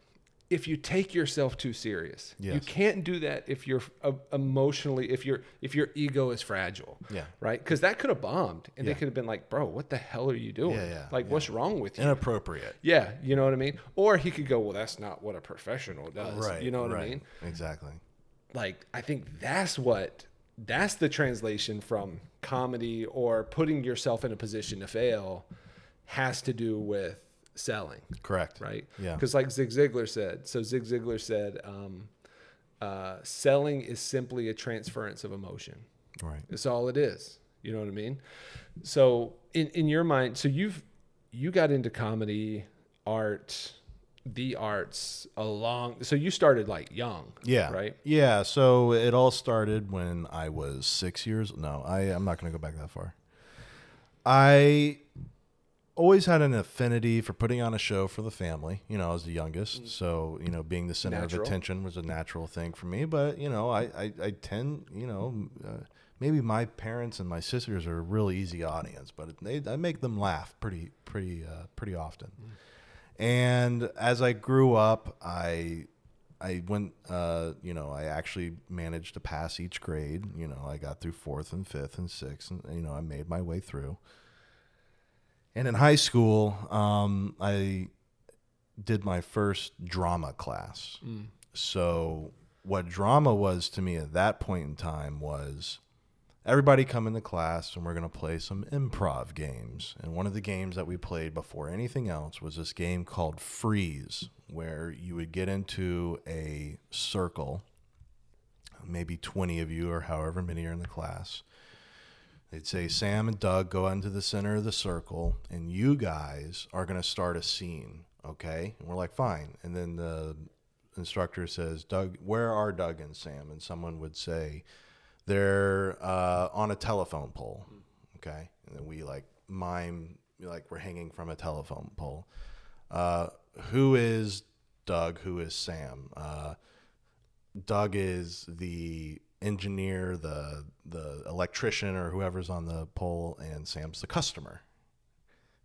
B: if you take yourself too serious. You can't do that if you're uh, emotionally if your if your ego is fragile.
C: Yeah.
B: Right? Because that could have bombed, and they could have been like, "Bro, what the hell are you doing?
C: Yeah, yeah,
B: like,
C: yeah.
B: what's wrong with you?"
C: Inappropriate.
B: yeah, you know what I mean. Or he could go, "Well, that's not what a professional does."
C: Right.
B: You know what I mean?
C: Exactly.
B: like I think that's what that's the translation from comedy or putting yourself in a position to fail has to do with selling,
C: Correct.
B: right?
C: Yeah.
B: Because like Zig Ziglar said, so Zig Ziglar said, um, uh, selling is simply a transference of emotion.
C: Right.
B: It's all it is. You know what I mean? So in in your mind, so you've you got into comedy, art, the arts along. So you started like young,
C: Yeah.
B: right?
C: Yeah. So it all started when I was six years. No, I I'm not going to go back that far. I always had an affinity for putting on a show for the family. You know, I was the youngest, so you know, being the center
B: Natural.
C: of attention was a natural thing for me. But you know, I I, I tend, you know. Uh, Maybe my parents and my sisters are a really easy audience, but they, I make them laugh pretty, pretty, uh, pretty often. And as I grew up, I I went, uh, you know, I actually managed to pass each grade. You know, I got through fourth and fifth and sixth, and you know, I made my way through. And in high school, um, I did my first drama class. So, what drama was to me at that point in time was everybody come into class and we're going to play some improv games. And one of the games that we played before anything else was this game called Freeze, where you would get into a circle, maybe 20 of you or however many are in the class. They'd say, Sam and Doug go into the center of the circle, and you guys are going to start a scene, okay? And we're like, fine. And then the instructor says, Doug, where are Doug and Sam? And someone would say, they're uh, on a telephone pole, okay? And then we like mime, like we're hanging from a telephone pole. Uh, who is Doug? Who is Sam? Uh, Doug is the engineer, the the electrician, or whoever's on the pole, and Sam's the customer.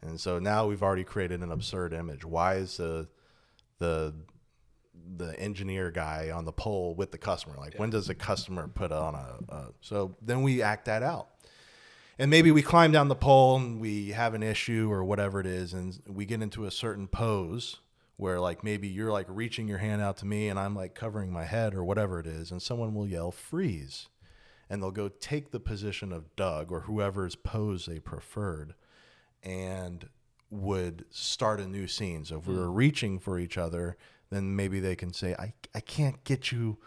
C: And so now we've already created an absurd image. Why is the the the engineer guy on the pole with the customer? Like when does the customer put on a, a so then we act that out. And maybe we climb down the pole and we have an issue or whatever it is, and we get into a certain pose where like maybe you're like reaching your hand out to me and I'm like covering my head or whatever it is, and someone will yell freeze. And they'll go take the position of Doug or whoever's pose they preferred and would start a new scene. So if we hmm. were reaching for each other, then maybe they can say, I, I can't get you,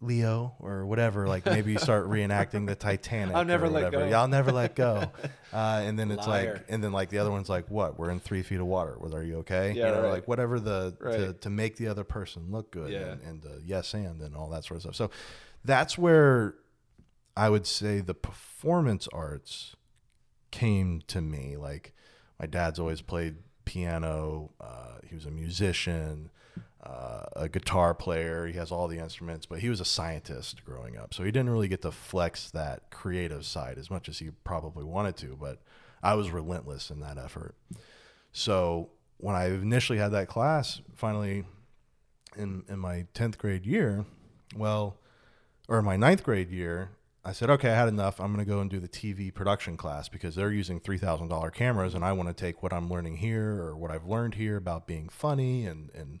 C: Leo, or whatever. Like maybe you start reenacting the Titanic.
B: I'll never let go.
C: Yeah, I'll never let go. Uh, and then it's
B: Liar.
C: like, and then like the other one's like, what? We're in three feet of water. Well, are you okay?
B: Yeah,
C: you know,
B: right.
C: like whatever the, to,
B: Right.
C: to make the other person look good
B: Yeah.
C: and, and the yes and and all that sort of stuff. So that's where I would say the performance arts came to me. Like my dad's always played piano. Uh, he was a musician, uh, a guitar player. He has all the instruments, but he was a scientist growing up. So he didn't really get to flex that creative side as much as he probably wanted to. But I was relentless in that effort. So when I initially had that class, finally in in my tenth grade year, well, or my ninth grade year, I said, okay, I had enough. I'm going to go and do the TV production class because they're using three thousand dollar cameras, and I want to take what I'm learning here or what I've learned here about being funny and and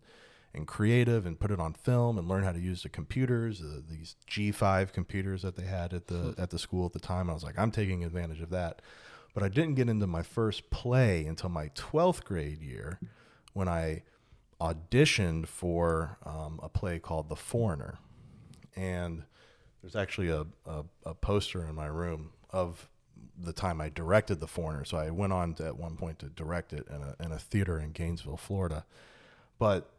C: and creative and put it on film and learn how to use the computers, uh, these G5 computers that they had at the at the school at the time. I was like, I'm taking advantage of that. But I didn't get into my first play until my 12th grade year when I auditioned for um, a play called The Foreigner. And there's actually a, a, a poster in my room of the time I directed The Foreigner. So I went on to, at one point to direct it in a, in a theater in Gainesville, Florida. But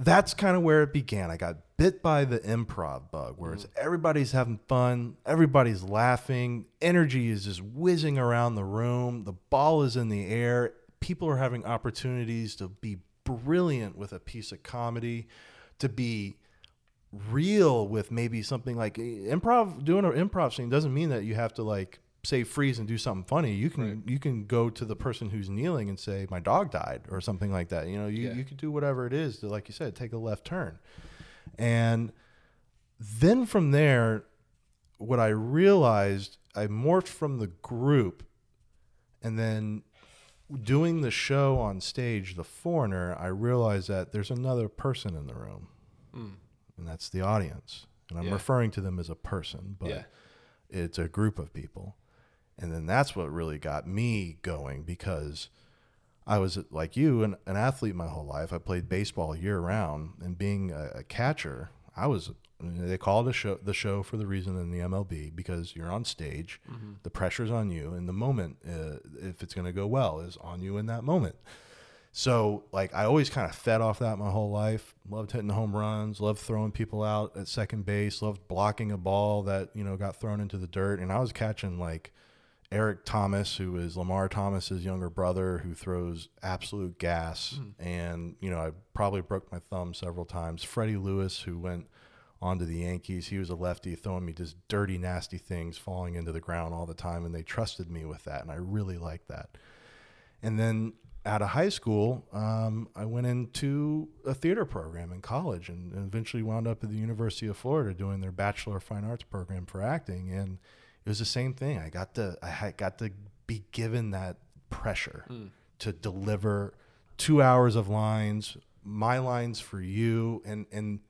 C: that's kind of where it began. I got bit by the improv bug, where it's mm. everybody's having fun, everybody's laughing, energy is just whizzing around the room, the ball is in the air, people are having opportunities to be brilliant with a piece of comedy, to be real with maybe something like improv. Doing an improv scene doesn't mean that you have to like say freeze and do something funny. You can you can go to the person who's kneeling and say my dog died or something like that. You know, you
B: Yeah.
C: you could do whatever it is to like you said, take a left turn. And then from there, what I realized, I morphed from the group and then doing the show on stage, The Foreigner, I realized that there's another person in the room, hmm. and that's the audience. And I'm.
B: Yeah.
C: referring to them as a person, but
B: Yeah.
C: it's a group of people. And then that's what really got me going because I was like you, an, an athlete my whole life. I played baseball year round, and being a, a catcher, I was. They call it a show, the show for the reason in the MLB because you're on stage, the pressure's on you, and the moment, uh, if it's going to go well, is on you in that moment. So, like, I always kind of fed off that my whole life. Loved hitting home runs, loved throwing people out at second base, loved blocking a ball that, you know, got thrown into the dirt. And I was catching like Eric Thomas, who is Lamar Thomas's younger brother, who throws absolute gas. And, you know, I probably broke my thumb several times. Freddie Lewis, who went onto the Yankees, he was a lefty throwing me just dirty, nasty things falling into the ground all the time. And they trusted me with that. And I really liked that. And then out of high school, um, I went into a theater program in college and, and eventually wound up at the University of Florida doing their Bachelor of Fine Arts program for acting. And was the same thing. I got to I had got to be given that pressure to deliver two hours of lines, my lines for you, and and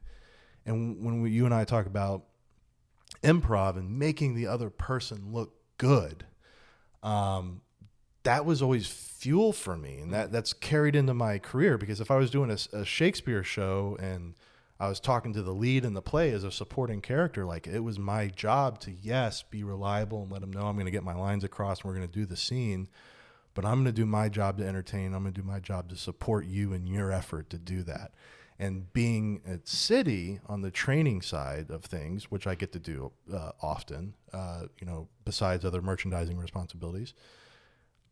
C: and when we, you and I talk about improv and making the other person look good, um, that was always fuel for me, and that that's carried into my career. Because if I was doing a, a Shakespeare show and I was talking to the lead in the play as a supporting character, like it was my job to yes be reliable and let them know I'm going to get my lines across and we're going to do the scene. But I'm going to do my job to entertain. I'm going to do my job to support you in your effort to do that. And being at City on the training side of things, which I get to do uh, often, uh, you know, besides other merchandising responsibilities,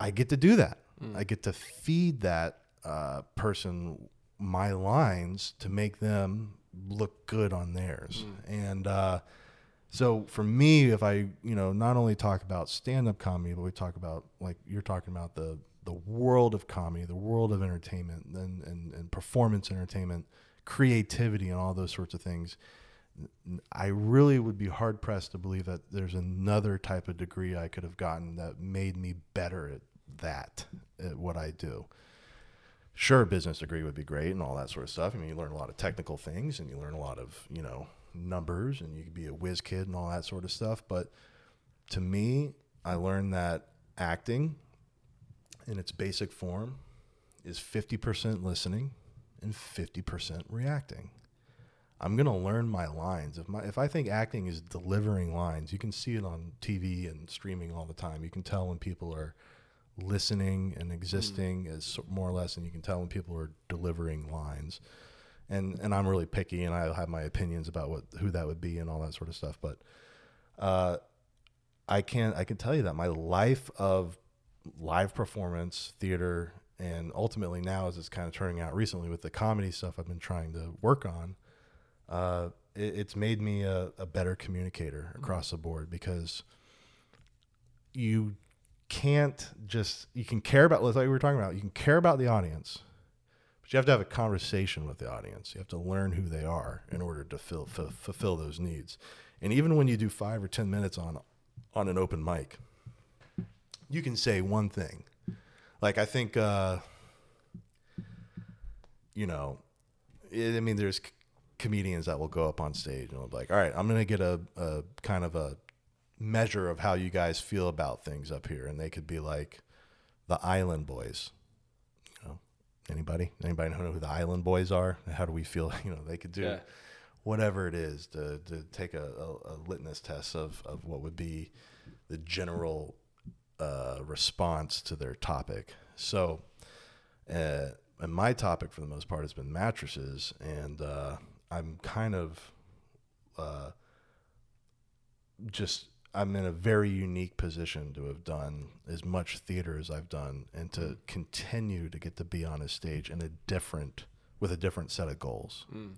C: I get to do that. I get to feed that uh, person my lines to make them look good on theirs. And uh, so for me, if I, you know, not only talk about stand-up comedy, but we talk about like you're talking about the the world of comedy, the world of entertainment, and and, and performance entertainment, creativity, and all those sorts of things. I really would be hard pressed to believe that there's another type of degree I could have gotten that made me better at that, at what I do. Sure, business degree would be great and all that sort of stuff. I mean, you learn a lot of technical things and you learn a lot of, you know, numbers and you could be a whiz kid and all that sort of stuff. But to me, I learned that acting in its basic form is 50% listening and 50% reacting. I'm gonna learn my lines. If my if I think acting is delivering lines, you can see it on TV and streaming all the time. You can tell when people are listening and existing as so- more or less, and you can tell when people are delivering lines. And and I'm really picky, and I have my opinions about what who that would be and all that sort of stuff. But uh, I can I can tell you that my life of live performance, theater, and ultimately now as it's kind of turning out recently with the comedy stuff I've been trying to work on, uh, it, it's made me a, a better communicator across the board because you can't just you can care about like we were talking about you can care about the audience but you have to have a conversation with the audience. You have to learn who they are in order to fill, f- fulfill those needs. And even when you do five or ten minutes on on an open mic you can say one thing. Like i think uh you know it, i mean there's c- comedians that will go up on stage and will be like all right i'm gonna get a, a kind of a measure of how you guys feel about things up here. And they could be like the island boys. You know anybody? Anybody know who the island boys are? How do we feel? You know they could do
B: Yeah.
C: whatever it is to, to take a, a, a litmus test of, of what would be the general uh, response to their topic. So uh, and my topic for the most part has been mattresses. And uh, i'm kind of uh, just I'm in a very unique position to have done as much theater as I've done and to mm. continue to get to be on a stage in a different with a different set of goals. Mm.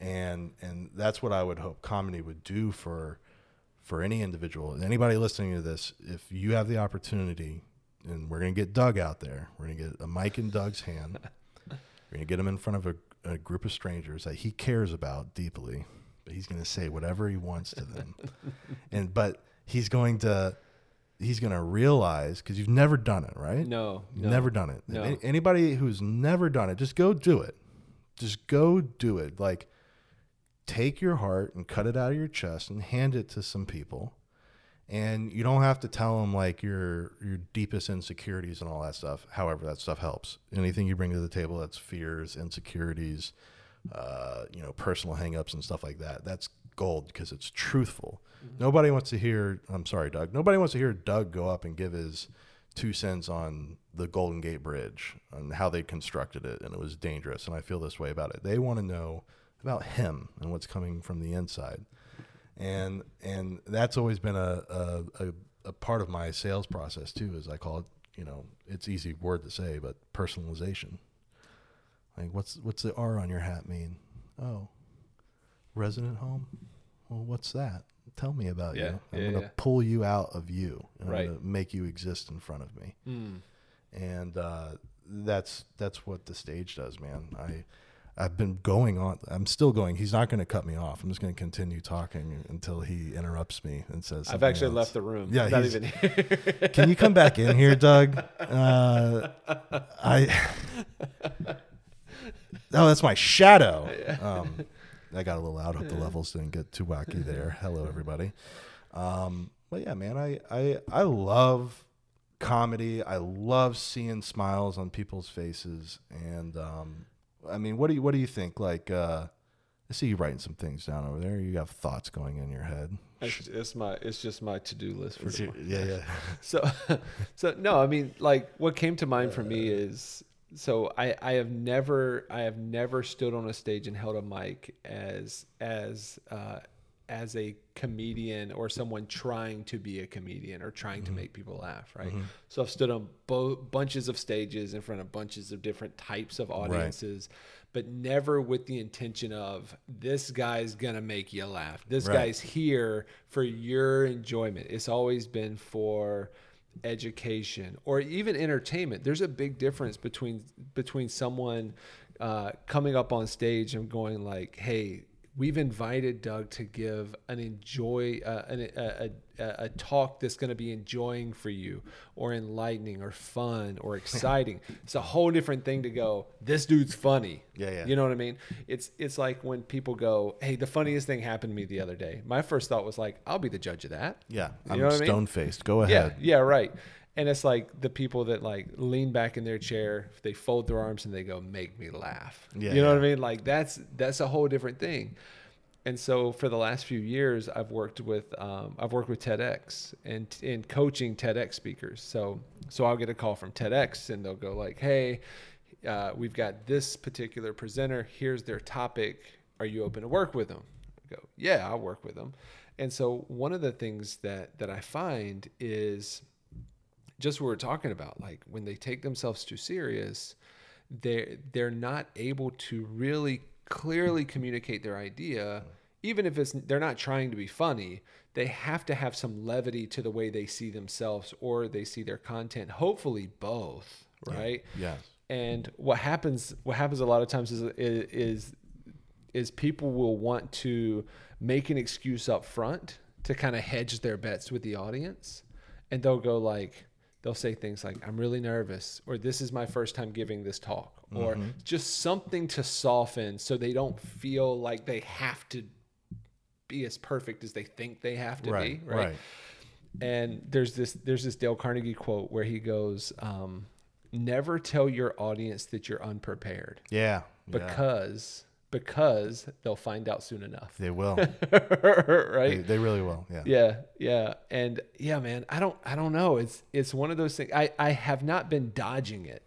C: And and that's what I would hope comedy would do for for any individual. Anybody listening to this, if you have the opportunity and we're going to get Doug out there. We're going to get a mic in Doug's hand. We're going to get him in front of a, a group of strangers that he cares about deeply but he's going to say whatever he wants to them. And but he's going to he's going to realize because you've never done it right?
B: No, no.
C: never done it.
B: No.
C: Anybody who's never done it just go do it. Just go do it. Like take your heart and cut it out of your chest and hand it to some people. And you don't have to tell them like your your deepest insecurities and all that stuff however that stuff helps. Anything you bring to the table that's fears insecurities uh, you know personal hangups and stuff like that that's gold because it's truthful. Nobody wants to hear i'm sorry doug nobody wants to hear doug go up and give his two cents on the golden gate bridge and how they constructed it and it was dangerous and i feel this way about it. They want to know about him and what's coming from the inside. And and that's always been a, a, a, a part of my sales process too as i call it you know it's easy word to say but personalization like what's what's the r on your hat mean oh resident home well what's that tell me about
B: Yeah,
C: you i'm
B: yeah,
C: going to
B: yeah.
C: pull you out of you and
B: Right.
C: i'm going to make you exist in front of me
B: Mm.
C: and uh, that's that's what the stage does, man. I I've been going on. I'm still going. He's not going to cut me off. I'm just going to continue talking until he interrupts me and says.
B: I've actually
C: else.
B: left the room.
C: Yeah,
B: not even here.
C: Can you come back in here, Doug? Uh, I. Oh, that's my shadow. Um, I got a little out. Hope the levels didn't get too wacky there. Hello, everybody. Um, but yeah, man, I, I I love comedy. I love seeing smiles on people's faces. And um, I mean, what do you what do you think? Like, uh, I see you writing some things down over there. You have thoughts going in your head.
B: It's, it's my it's just my to do list for
C: It's
B: the
C: your-
B: morning.
C: yeah, yeah.
B: so so no i mean like what came to mind for me is so i i have never i have never stood on a stage and held a mic as as uh as a comedian or someone trying to be a comedian or trying to make people laugh right? So i've stood on bo- bunches of stages in front of bunches of different types of audiences but never with the intention of this guy's gonna make you laugh. This
C: Right.
B: guy's here for your enjoyment. It's always been for education or even entertainment. There's a big difference between between someone uh, coming up on stage and going like hey we've invited doug to give an enjoy uh, an, a, a, a talk that's going to be enjoying for you or enlightening or fun or exciting it's a whole different thing to go this dude's funny
C: Yeah, yeah.
B: you know what I mean? It's it's like when people go, "Hey, the funniest thing happened to me the other day." My first thought was like, "I'll be the judge of that."
C: Yeah,
B: You
C: I'm
B: know what I mean?
C: stone faced. Go
B: Yeah,
C: ahead.
B: yeah, right. And it's like the people that like lean back in their chair, they fold their arms and they go, "Make me laugh."
C: Yeah,
B: you know what I mean? Like that's that's a whole different thing. And so for the last few years, I've worked with um, I've worked with TEDx and in coaching TEDx speakers. So so I'll get a call from TEDx and they'll go like, "Hey, uh, we've got this particular presenter. Here's their topic. Are you open to work with them?" I go, "Yeah, I'll work with them." And so one of the things that that I find is just what we're talking about like when they take themselves too serious they're they're not able to really clearly communicate their idea. Even if it's they're not trying to be funny they have to have some levity to the way they see themselves or they see their content hopefully both right?
C: Yes.
B: and what happens what happens a lot of times is is is people will want to make an excuse up front to kind of hedge their bets with the audience. And they'll go like they'll say things like i'm really nervous or this is my first time giving this talk or just something to soften so they don't feel like they have to be as perfect as they think they have to
C: Right.
B: be
C: Right.
B: right, and there's this there's this Dale Carnegie quote where he goes, um, "Never tell your audience that you're unprepared
C: yeah.
B: because because they'll find out soon enough."
C: They will.
B: right?
C: they really will. Yeah.
B: Yeah, yeah, and yeah, man. I don't I don't know. It's it's one of those things. I I have not been dodging it.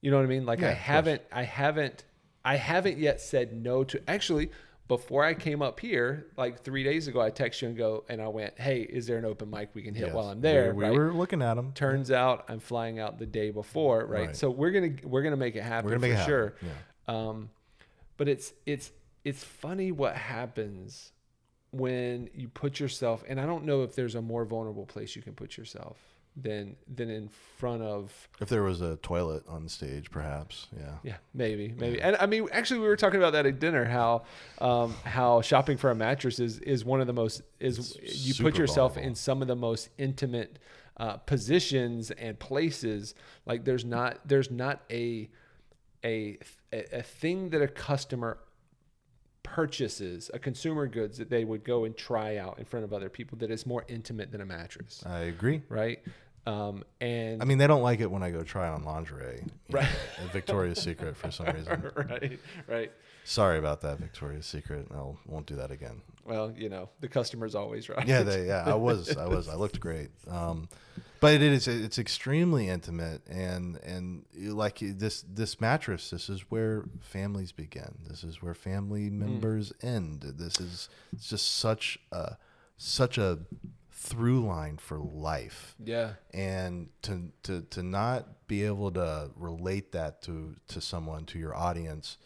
B: You know what I mean? Like
C: Yeah,
B: I haven't I haven't I haven't yet said no to actually. Before I came up here, like three days ago, I texted you and go, and I went, "Hey, is there an open mic we can hit
C: Yes.
B: while I'm there?"
C: We, we
B: right?
C: were looking at them.
B: Turns out I'm flying out the day before, right?
C: Right.
B: So we're gonna we're gonna make it happen
C: We're gonna make
B: for
C: it
B: sure.
C: happen.
B: Um, but it's it's it's funny what happens when you put yourself, and I don't know if there's a more vulnerable place you can put yourself than than in front of
C: If there was a toilet on stage, perhaps. Yeah.
B: yeah, maybe, maybe. And I mean, actually, we were talking about that at dinner. How, um, how shopping for a mattress is is one of the most is you put yourself
C: vulnerable.
B: in some of the most intimate uh, positions and places. Like there's not there's not a a a thing that a customer purchases a consumer goods that they would go and try out in front of other people that is more intimate than a mattress
C: I agree.
B: right um and
C: I mean, they don't like it when I go try on lingerie.
B: Right.
C: know, Victoria's Secret for some reason.
B: right right
C: Sorry about that, Victoria's Secret. I won't do that again.
B: Well, you know, the customer's always right.
C: Yeah, they, yeah, I was, I was, I looked great. Um, but it is, it's extremely intimate, and and like this, this mattress, this is where families begin. This is where family members end. This is it's just such a, such a through line for life.
B: yeah.
C: and to to to not be able to relate that to to someone to your audience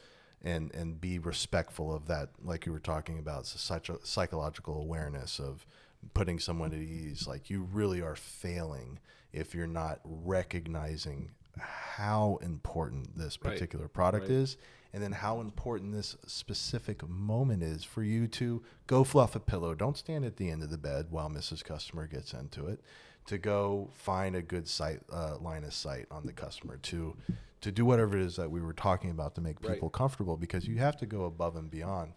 C: and and be respectful of that like you were talking about such a psychological awareness of putting someone at ease like you really are failing if you're not recognizing how important this
B: Right.
C: particular product
B: Right.
C: is and then how important this specific moment is for you to go fluff a pillow. Don't stand at the end of the bed while Mrs. Customer gets into it. To go find a good sight uh, line of sight on the customer to to do whatever it is that we were talking about to make
B: Right.
C: people comfortable because you have to go above and beyond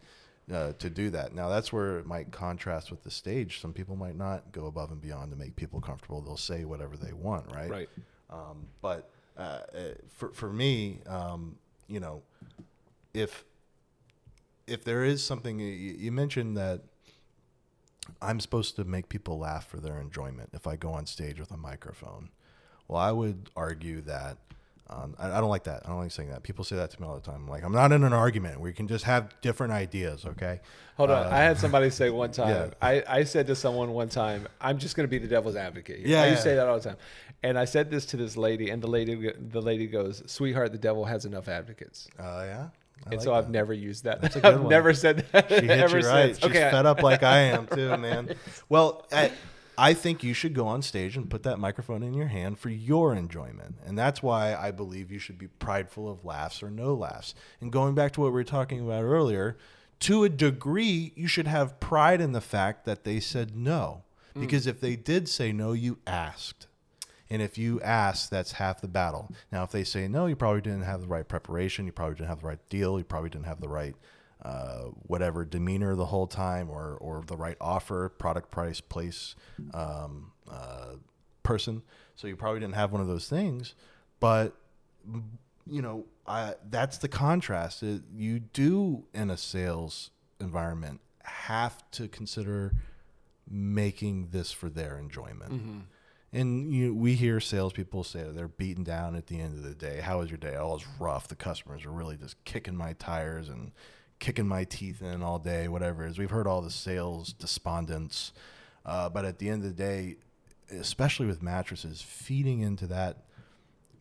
C: uh, to do that. Now that's where it might contrast with the stage. Some people might not go above and beyond to make people comfortable. They'll say whatever they want, right?
B: Right.
C: Um, but uh, uh, for for me, um, you know, if if there is something you, you mentioned that I'm supposed to make people laugh for their enjoyment if I go on stage with a microphone. Well, I would argue that um, I, I don't like that. I don't like saying that. People say that to me all the time. Like I'm not in an argument. We can just have different ideas, okay?
B: Hold on.
C: Uh,
B: I had somebody say one time,
C: yeah.
B: I, I said to someone one time, I'm just going to be the devil's advocate.
C: Yeah,
B: I used to
C: yeah.
B: say that all the time. And I said this to this lady, and the lady the lady goes, Sweetheart, the devil has enough advocates.
C: Uh, yeah. I
B: and
C: like
B: so I've never used that.
C: That's a good
B: I've
C: one.
B: never said that
C: She hit
B: ever
C: you right.
B: since.
C: She's
B: okay.
C: Fed up like I am too, man. Well, I, I think you should go on stage and put that microphone in your hand for your enjoyment, and that's why I believe you should be prideful of laughs or no laughs. And going back to what we were talking about earlier, to a degree, you should have pride in the fact that they said no, hmm. because if they did say no, you asked. And if you ask, that's half the battle. Now, if they say no, you probably didn't have the right preparation. You probably didn't have the right deal. You probably didn't have the right uh, whatever demeanor the whole time, or or the right offer, product, price, place, um, uh, person. So you probably didn't have one of those things. But you know, I, that's the contrast. It, you do in a sales environment have to consider making this for their enjoyment. And you, we hear salespeople say they're beaten down at the end of the day. How was your day? Oh, it's rough. The customers are really just kicking my tires and kicking my teeth in all day, whatever it is. We've heard all the sales despondence. Uh, but at the end of the day, especially with mattresses, feeding into that,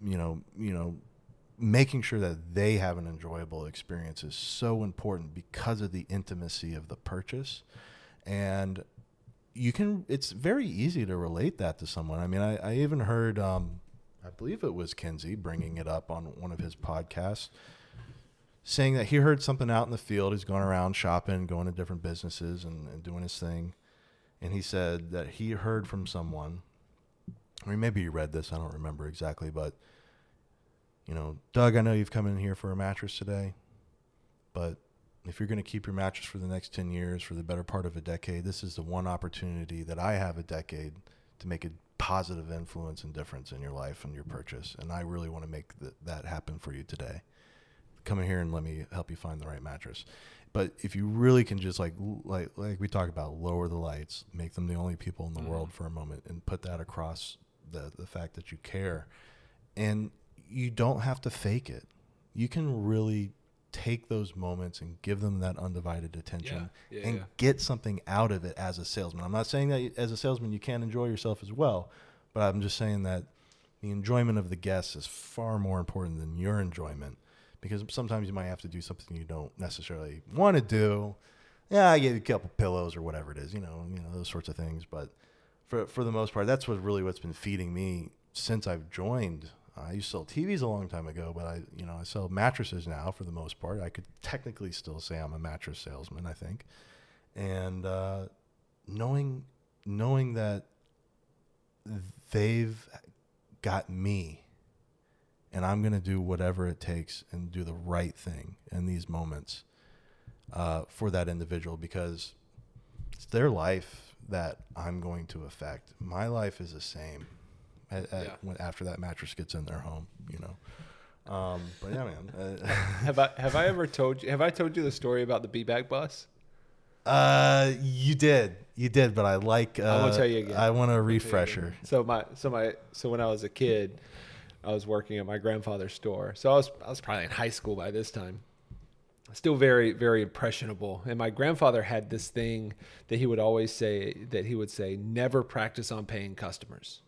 C: you know, you know, making sure that they have an enjoyable experience is so important because of the intimacy of the purchase. And you can it's very easy to relate that to someone. I mean i, I even heard um, i believe it was kenzie bringing it up on one of his podcasts saying that he heard something out in the field. He's going around shopping going to different businesses and, and doing his thing. And he said that he heard from someone. I mean, maybe you read this. I don't remember exactly but you know doug i know you've come in here for a mattress today but if you're going to keep your mattress for the next 10 years, for the better part of a decade, this is the one opportunity that I have a decade to make a positive influence and difference in your life and your purchase. And I really want to make th- that happen for you today. Come in here and let me help you find the right mattress. But if you really can just like like like we talk about, lower the lights, make them the only people in the mm-hmm. world for a moment, and put that across the the fact that you care, and you don't have to fake it. You can really take those moments and give them that undivided attention
B: Yeah, yeah,
C: and
B: yeah.
C: get something out of it as a salesman. I'm not saying that as a salesman you can't enjoy yourself as well, but I'm just saying that the enjoyment of the guests is far more important than your enjoyment because sometimes you might have to do something you don't necessarily want to do. Yeah, I gave you a couple pillows or whatever it is, you know, you know those sorts of things. But for for the most part, that's what really what's been feeding me since I've joined. I used to sell TVs a long time ago, but I you know I sell mattresses now for the most part. I could technically still say I'm a mattress salesman, I think, and uh, knowing knowing that they've got me and I'm going to do whatever it takes and do the right thing in these moments uh, for that individual because it's their life that I'm going to affect. My life is the same at, at,
B: Yeah.
C: when, after that mattress gets in their home, you know. Um, but yeah, man. Uh,
B: have I have I ever told you have I told you the story about the B-back bus?
C: uh, you did, you did, but I like. Uh,
B: gonna tell you again.
C: I want a refresher.
B: So my so my so when I was a kid, I was working at my grandfather's store. So I was I was probably in high school by this time. Still very very impressionable. And my grandfather had this thing that he would always say that he would say never practice on paying customers.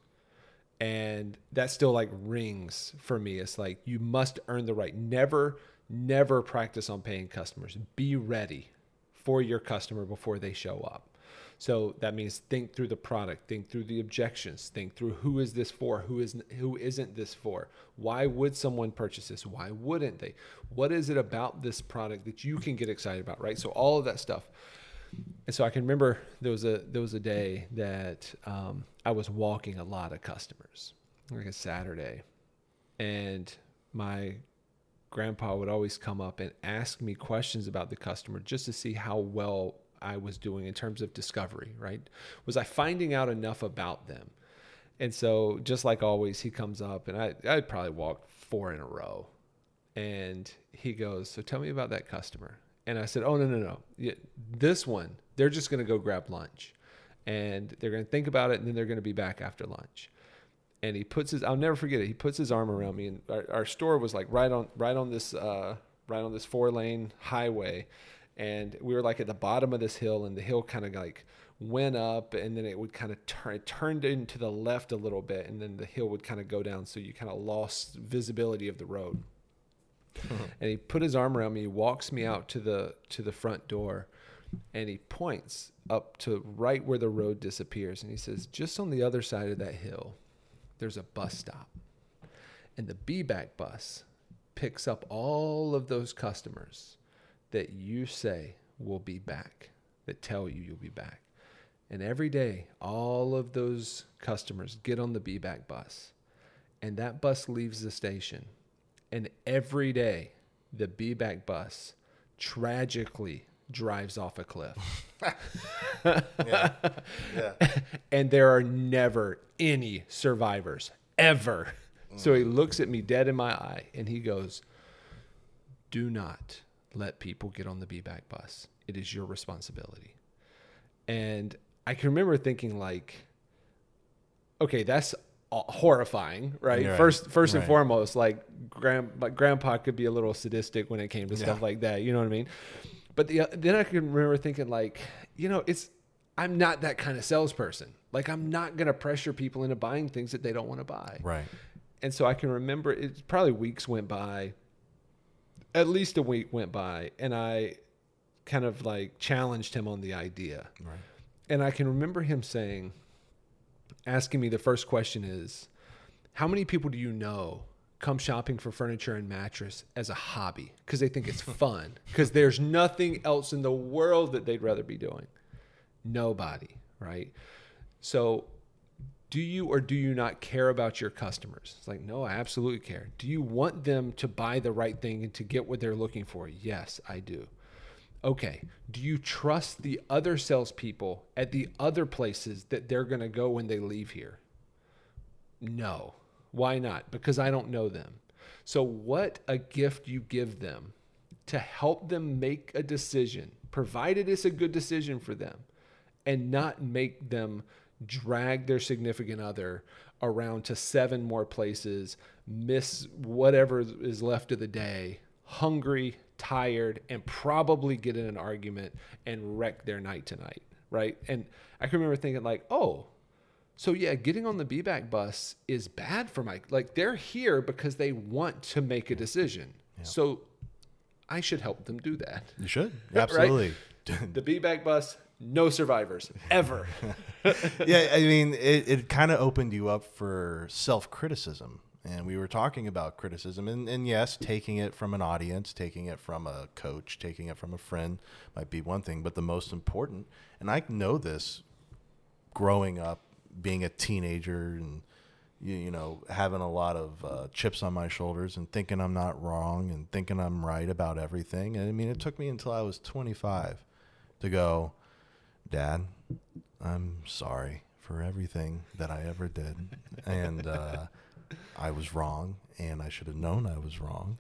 B: And that still like rings for me. It's like you must earn the right. Never never practice on paying customers. Be ready for your customer before they show up. So that means think through the product, think through the objections, think through who is this for, who is who isn't this for? Why would someone purchase this? Why wouldn't they? What is it about this product that you can get excited about, right? So all of that stuff. And so I can remember there was a there was a day that um, I was walking a lot of customers, like a Saturday, and my grandpa would always come up and ask me questions about the customer just to see how well I was doing in terms of discovery, right? Was I finding out enough about them? And so, just like always, he comes up and I, I probably walked four in a row. And he goes, So tell me about that customer. And I said, Oh, no, no, no. This one, they're just going to go grab lunch and they're going to think about it and then they're going to be back after lunch and he puts his I'll never forget it. He puts his arm around me and our, our store was like right on right on this uh, right on this four lane highway and we were like at the bottom of this hill and the hill kind of like went up and then it would kind of turn it turned into the left a little bit and then the hill would kind of go down so you kind of lost visibility of the road. and he put his arm around me, he walks me out to the to the front door and he points up to right where the road disappears and he says just on the other side of that hill there's a bus stop. And the B back bus picks up all of those customers that you say will be back, that tell you you'll be back. And every day, all of those customers get on the B back bus, and that bus leaves the station. And every day, the B back bus tragically drives off a cliff. yeah. Yeah. and there are never any survivors ever. Mm. So he looks at me dead in my eye and he goes, Do not let people get on the B back bus. It is your responsibility. And I can remember thinking, like, okay, that's horrifying, right? right. First, first right. and foremost, like, grand, like grandpa could be a little sadistic when it came to yeah. stuff like that. You know what I mean? But the, then I can remember thinking like, you know, it's I'm not that kind of salesperson. Like I'm not going to pressure people into buying things that they don't want to buy.
C: Right.
B: And so I can remember it probably weeks went by. At least a week went by and I kind of like challenged him on the idea.
C: Right.
B: And I can remember him saying asking me the first question is how many people do you know come shopping for furniture and mattress as a hobby because they think it's fun because there's nothing else in the world that they'd rather be doing. Nobody, right? So, do you or do you not care about your customers? It's like, no, I absolutely care. Do you want them to buy the right thing and to get what they're looking for? Yes, I do. Okay. Do you trust the other salespeople at the other places that they're going to go when they leave here? No. Why not? Because I don't know them. So, what a gift you give them to help them make a decision, provided it's a good decision for them, and not make them drag their significant other around to seven more places, miss whatever is left of the day, hungry, tired, and probably get in an argument and wreck their night tonight. Right. And I can remember thinking, like, oh, so yeah, getting on the B back bus is bad for my like they're here because they want to make a decision. Yeah. So I should help them do that.
C: You should. Absolutely.
B: Right? the B back bus, no survivors ever.
C: yeah, I mean, it, it kind of opened you up for self criticism. And we were talking about criticism. And, and yes, taking it from an audience, taking it from a coach, taking it from a friend might be one thing. But the most important, and I know this growing up being a teenager and you, you know having a lot of uh, chips on my shoulders and thinking I'm not wrong and thinking I'm right about everything. And I mean, it took me until I was 25 to go, Dad, I'm sorry for everything that I ever did, and uh, I was wrong, and I should have known I was wrong.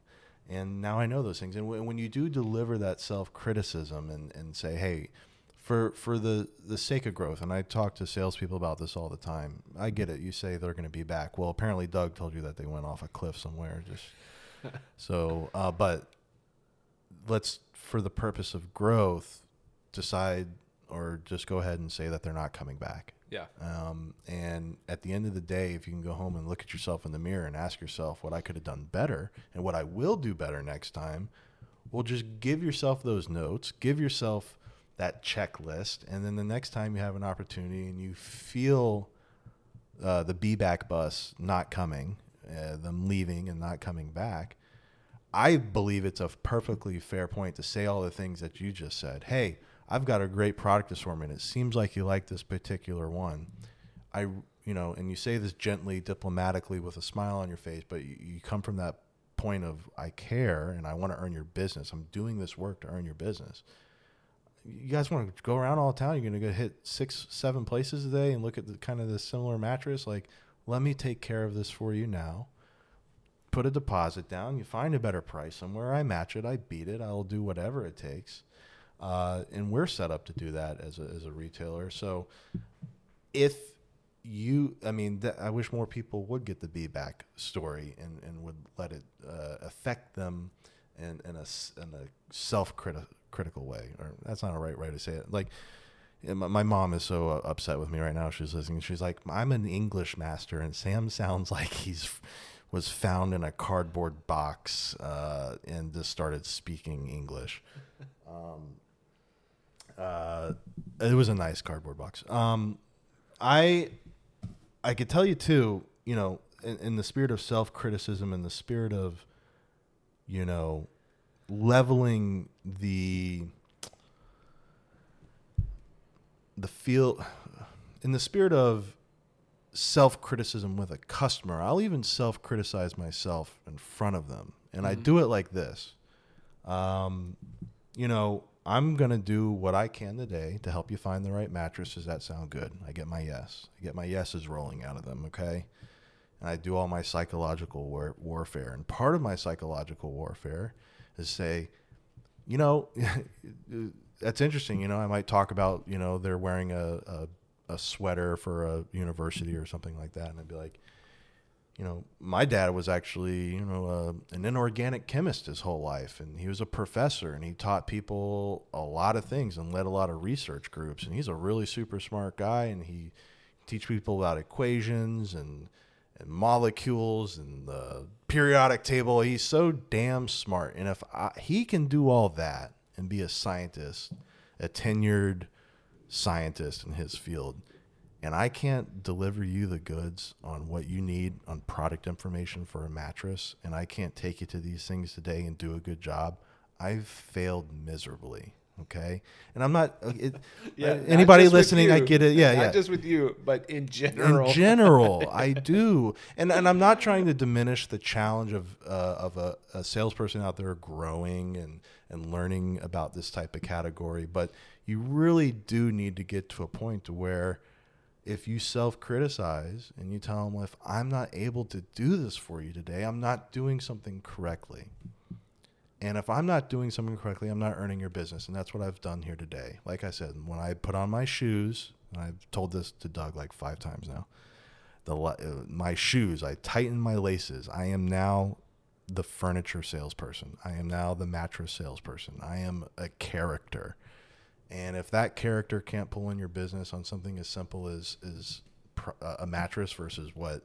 C: And now I know those things. And w- when you do deliver that self criticism and, and say, hey, for for the the sake of growth, and I talk to salespeople about this all the time. I get it. You say they're going to be back. Well, apparently Doug told you that they went off a cliff somewhere. Just so, uh, but let's for the purpose of growth, decide or just go ahead and say that they're not coming back.
B: Yeah.
C: Um, and at the end of the day, if you can go home and look at yourself in the mirror and ask yourself what I could have done better and what I will do better next time, well, just give yourself those notes. Give yourself that checklist, and then the next time you have an opportunity and you feel uh, the be back bus not coming, uh, them leaving and not coming back, I believe it's a perfectly fair point to say all the things that you just said. Hey, I've got a great product assortment. It seems like you like this particular one. I, you know, and you say this gently, diplomatically, with a smile on your face, but you, you come from that point of I care and I want to earn your business. I'm doing this work to earn your business. You guys want to go around all town? You're going to go hit six, seven places a day and look at the kind of the similar mattress. Like, let me take care of this for you now. Put a deposit down. You find a better price somewhere. I match it. I beat it. I'll do whatever it takes. Uh, and we're set up to do that as a, as a retailer. So if you, I mean, th- I wish more people would get the be back story and, and would let it uh, affect them in, in a, in a self critical way. Or that's not a right way to say it. Like, my, my mom is so uh, upset with me right now. She's listening. She's like, "I'm an English master, and Sam sounds like he's was found in a cardboard box uh, and just started speaking English." Um, uh, it was a nice cardboard box. Um, I I could tell you too. You know, in, in the spirit of self criticism, in the spirit of you know leveling the the feel in the spirit of self criticism with a customer, I'll even self criticize myself in front of them. And I do it like this. Um, you know, I'm going to do what I can today to help you find the right mattress. Does that sound good? I get my yes. I get my yeses rolling out of them, okay? And I do all my psychological war- warfare. And part of my psychological warfare is say, you know, that's interesting. You know, I might talk about, you know, they're wearing a, a, a sweater for a university or something like that. And I'd be like, you know, my dad was actually, you know, uh, an inorganic chemist his whole life, and he was a professor, and he taught people a lot of things and led a lot of research groups. And he's a really super smart guy, and he teach people about equations and and molecules and the periodic table. He's so damn smart, and if I, he can do all that and be a scientist, a tenured scientist in his field, and I can't deliver you the goods on what you need on product information for a mattress, and I can't take you to these things today and do a good job, I've failed miserably. Okay, and I'm not. uh, It,
B: Yeah,
C: uh, anybody listening, I get it. Yeah,
B: not
C: yeah.
B: just with you, but in general.
C: In general, I do, and and I'm not trying to diminish the challenge of uh, of a, a salesperson out there growing and and learning about this type of category, but you really do need to get to a point to where if you self criticize and you tell them if I'm not able to do this for you today, I'm not doing something correctly. And if I'm not doing something correctly, I'm not earning your business. And that's what I've done here today. Like I said, when I put on my shoes, and I've told this to Doug like five times now, the uh, my shoes, I tighten my laces. I am now the furniture salesperson. I am now the mattress salesperson. I am a character. And if that character can't pull in your business on something as simple as is pr- uh, a mattress versus what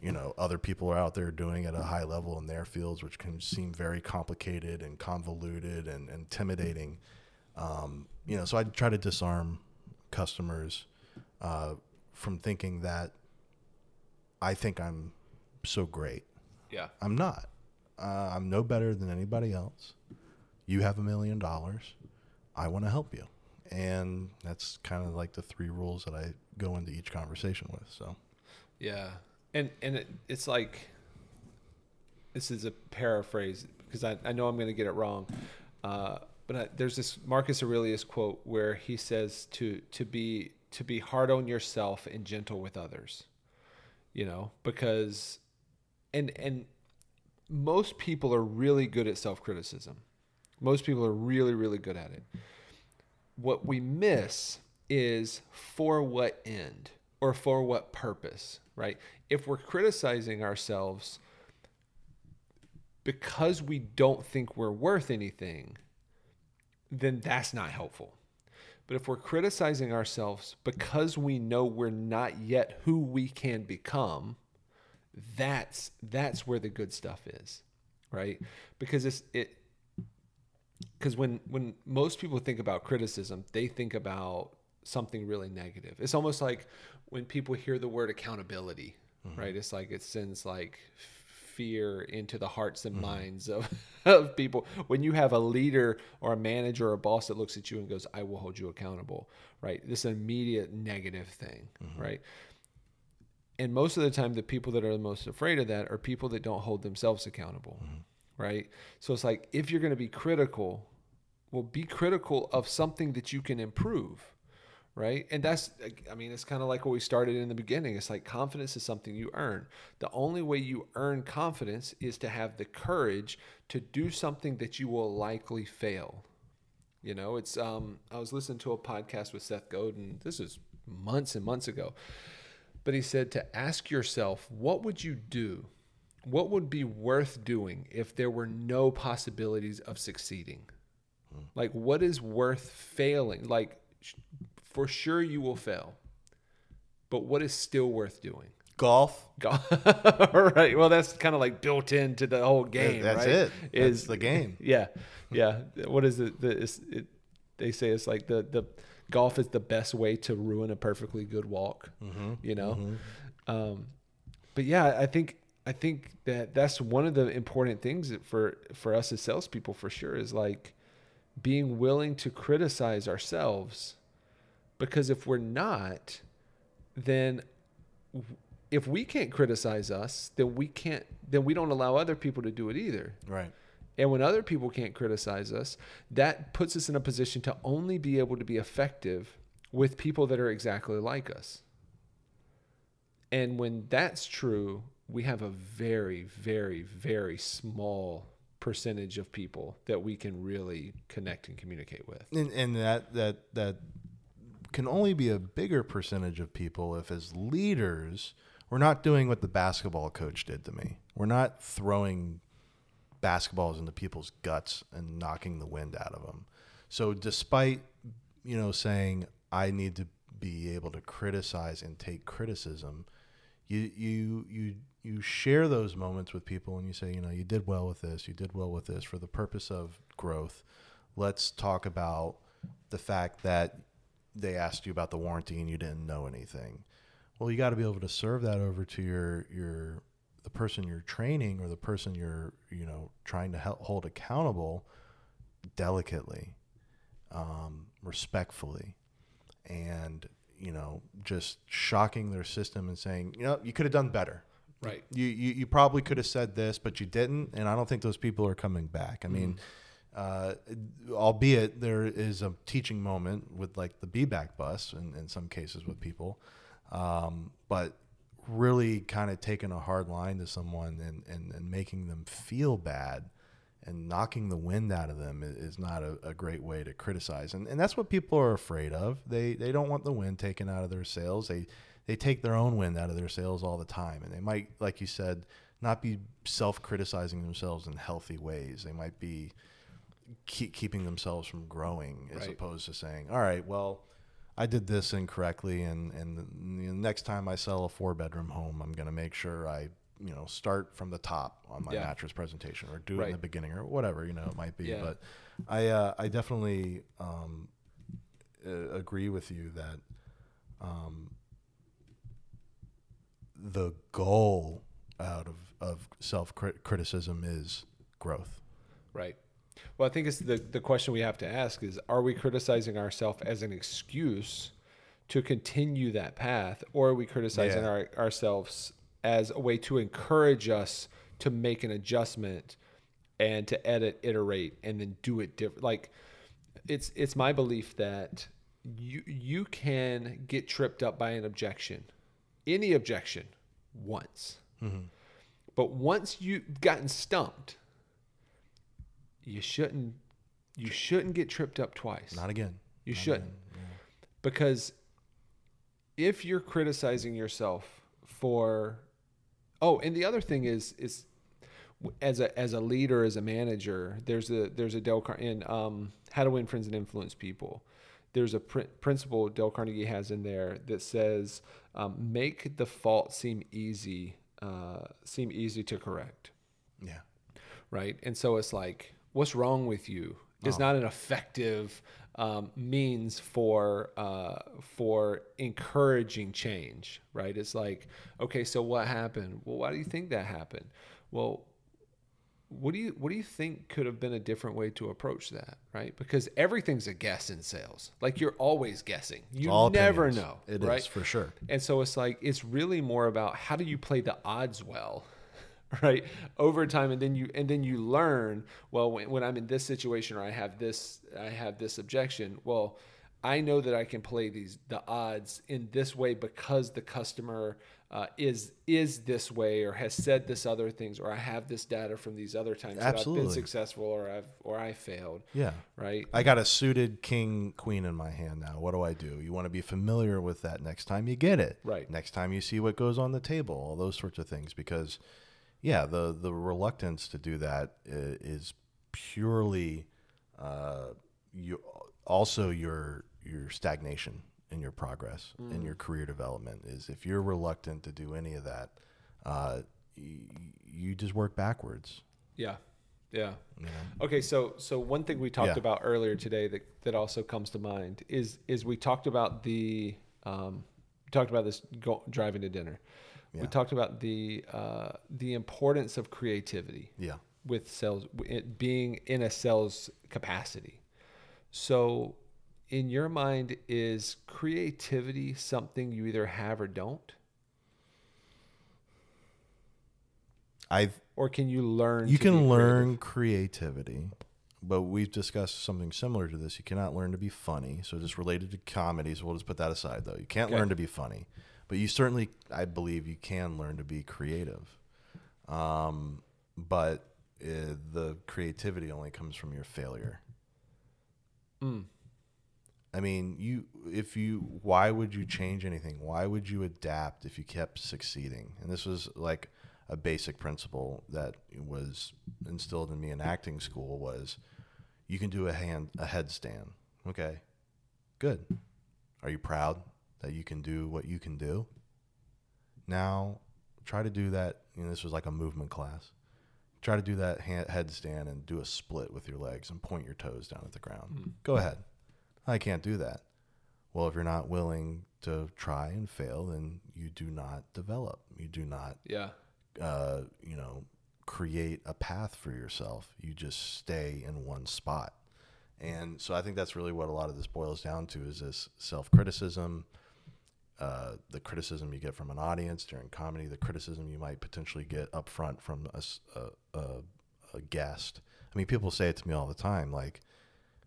C: you know other people are out there doing at a high level in their fields, which can seem very complicated and convoluted and intimidating. Um, you know, so I try to disarm customers uh, from thinking that I think I'm so great.
B: yeah.
C: I'm not. Uh, I'm no better than anybody else. You have a million dollars. I want to help you. And that's kind of like the three rules that I go into each conversation with. So,
B: Yeah, and and it, it's like this is a paraphrase because I, I know I'm going to get it wrong, uh, but I, there's this Marcus Aurelius quote where he says to to be to be hard on yourself and gentle with others, you know, because and and most people are really good at self criticism. Most people are really really good at it what we miss is for what end or for what purpose, right? If we're criticizing ourselves because we don't think we're worth anything, then that's not helpful. But if we're criticizing ourselves because we know we're not yet who we can become, that's that's where the good stuff is, right? Because it's it because when when most people think about criticism, they think about something really negative. It's almost like when people hear the word accountability, mm-hmm. right? It's like it sends like fear into the hearts and mm-hmm. minds of, of people. When you have a leader or a manager or a boss that looks at you and goes, I will hold you accountable, right? This immediate negative thing, mm-hmm. right? And most of the time, the people that are the most afraid of that are people that don't hold themselves accountable, right? So it's like if you're going to be critical, well, be critical of something that you can improve, right? And that's, I mean, it's kind of like what we started in the beginning. It's like confidence is something you earn. The only way you earn confidence is to have the courage to do something that you will likely fail. You know, it's, um, I was listening to a podcast with Seth Godin. This is months and months ago. But he said to ask yourself, what would you do? What would be worth doing if there were no possibilities of succeeding? Hmm. Like, what is worth failing? Like, sh- for sure you will fail, but what is still worth doing?
C: Golf.
B: Go- All right. Well, that's kind of like built into the whole game.
C: That's
B: right?
C: it.
B: Is
C: That's the game.
B: Yeah, yeah. What is it? The, it? They say it's like the the golf is the best way to ruin a perfectly good walk. Mm-hmm. You know, mm-hmm. um, but yeah, I think I think that that's one of the important things for for us as salespeople for sure is like being willing to criticize ourselves, because if we're not, then if we can't criticize us, then we can't then we don't allow other people to do it either.
C: Right.
B: And when other people can't criticize us, that puts us in a position to only be able to be effective with people that are exactly like us. And when that's true, we have a very, very, very small percentage of people that we can really connect and communicate with.
C: And, and that that that can only be a bigger percentage of people if as leaders we're not doing what the basketball coach did to me. We're not throwing basketballs into people's guts and knocking the wind out of them. So despite you know saying I need to be able to criticize and take criticism, you you you you share those moments with people and you say, you know, you did well with this, you did well with this for the purpose of growth. Let's talk about the fact that they asked you about the warranty and you didn't know anything. Well, you got to be able to serve that over to your your the person you're training or the person you're you know trying to help hold accountable delicately, um, respectfully, and you know just shocking their system and saying, you know, you could have done better.
B: Right.
C: You, you you probably could have said this, but you didn't, and I don't think those people are coming back. I mean, uh, albeit there is a teaching moment with like the be back bus, and in some cases with people, um, but really kind of taking a hard line to someone and, and, and making them feel bad and knocking the wind out of them i- is not a, a great way to criticize. And, and that's what people are afraid of. They, they don't want the wind taken out of their sails. They, they take their own wind out of their sails all the time. And they might, like you said, not be self criticizing themselves in healthy ways. They might be keep, keeping themselves from growing as
B: Right.
C: opposed to saying, all right, well, I did this incorrectly, and and the next time I sell a four bedroom home, I'm going to make sure I you know start from the top on my
B: Yeah.
C: mattress presentation, or do it in the beginning, or whatever you know it might be.
B: Yeah.
C: But I uh, I definitely um, uh, agree with you that um, the goal out of of self criticism is growth.
B: Right. Well, I think it's the, the question we have to ask is are we criticizing ourselves as an excuse to continue that path, or are we criticizing
C: Yeah.
B: our, ourselves as a way to encourage us to make an adjustment and to edit, iterate, and then do it different? Like, it's it's my belief that you you can get tripped up by an objection, any objection, once. But once you've gotten stumped, you shouldn't you shouldn't get tripped up twice.
C: Not again.
B: You shouldn't. Because if you're criticizing yourself for Oh, and the other thing is is as a as a leader, as a manager, there's a there's a Dale Car- in um, How to Win Friends and Influence People. There's a pr- principle Dale Carnegie has in there that says, um, "Make the fault seem easy, uh, seem easy to correct."
C: Yeah.
B: right? And so it's like, what's wrong with you? is not an effective um, means for uh, for encouraging change, right? It's like, okay, so what happened? Well, why do you think that happened? Well, what do you what do you think could have been a different way to approach that, right? Because everything's a guess in sales. Like you're always guessing. You
C: All
B: never
C: opinions.
B: know,
C: It is
B: right?
C: for sure.
B: And so it's like it's really more about how do you play the odds well, right? Over time, and then you and then you learn. Well, when, when I'm in this situation or I have this I have this objection. Well, I know that I can play these the odds in this way because the customer uh, is is this way or has said this other things or I have this data from these other times that I've been successful or I've or I failed.
C: Yeah.
B: Right.
C: I got a suited king queen in my hand now. What do I do? You want to be familiar with that next time you get it.
B: Right.
C: Next time you see what goes on the table, all those sorts of things. Because, yeah, the the reluctance to do that is purely, uh, you also your your stagnation in your progress in your career development is if you're reluctant to do any of that, uh, y- you just work backwards.
B: Yeah. Yeah. Okay, so so one thing we talked
C: Yeah.
B: about earlier today that, that also comes to mind is is we talked about the um, talked about this go, driving to dinner. We talked about the uh, the importance of creativity
C: Yeah.
B: with sales it being in a sales capacity. So, in your mind, is creativity something you either have or don't,
C: I
B: or can you learn?
C: you can learn creativity but we've discussed something similar to this you cannot learn to be funny so just related to comedies we'll just put that aside though you can't
B: Okay.
C: learn to be funny but you certainly i believe you can learn to be creative um, but uh, the creativity only comes from your failure
B: Mm.
C: I mean, you if you why would you change anything? Why would you adapt if you kept succeeding? And this was like a basic principle that was instilled in me in acting school was you can do a hand a headstand. Okay. Good. Are you proud that you can do what you can do? Now, try to do that. You know, this was like a movement class. Try to do that hand, headstand and do a split with your legs and point your toes down at the ground. Hmm. Go ahead. I can't do that. Well, if you're not willing to try and fail, then you do not develop. You do not,
B: Yeah.
C: uh, you know, create a path for yourself. You just stay in one spot. And so I think that's really what a lot of this boils down to is this self criticism, uh, the criticism you get from an audience during comedy, the criticism you might potentially get up front from a guest. I mean, people say it to me all the time, like,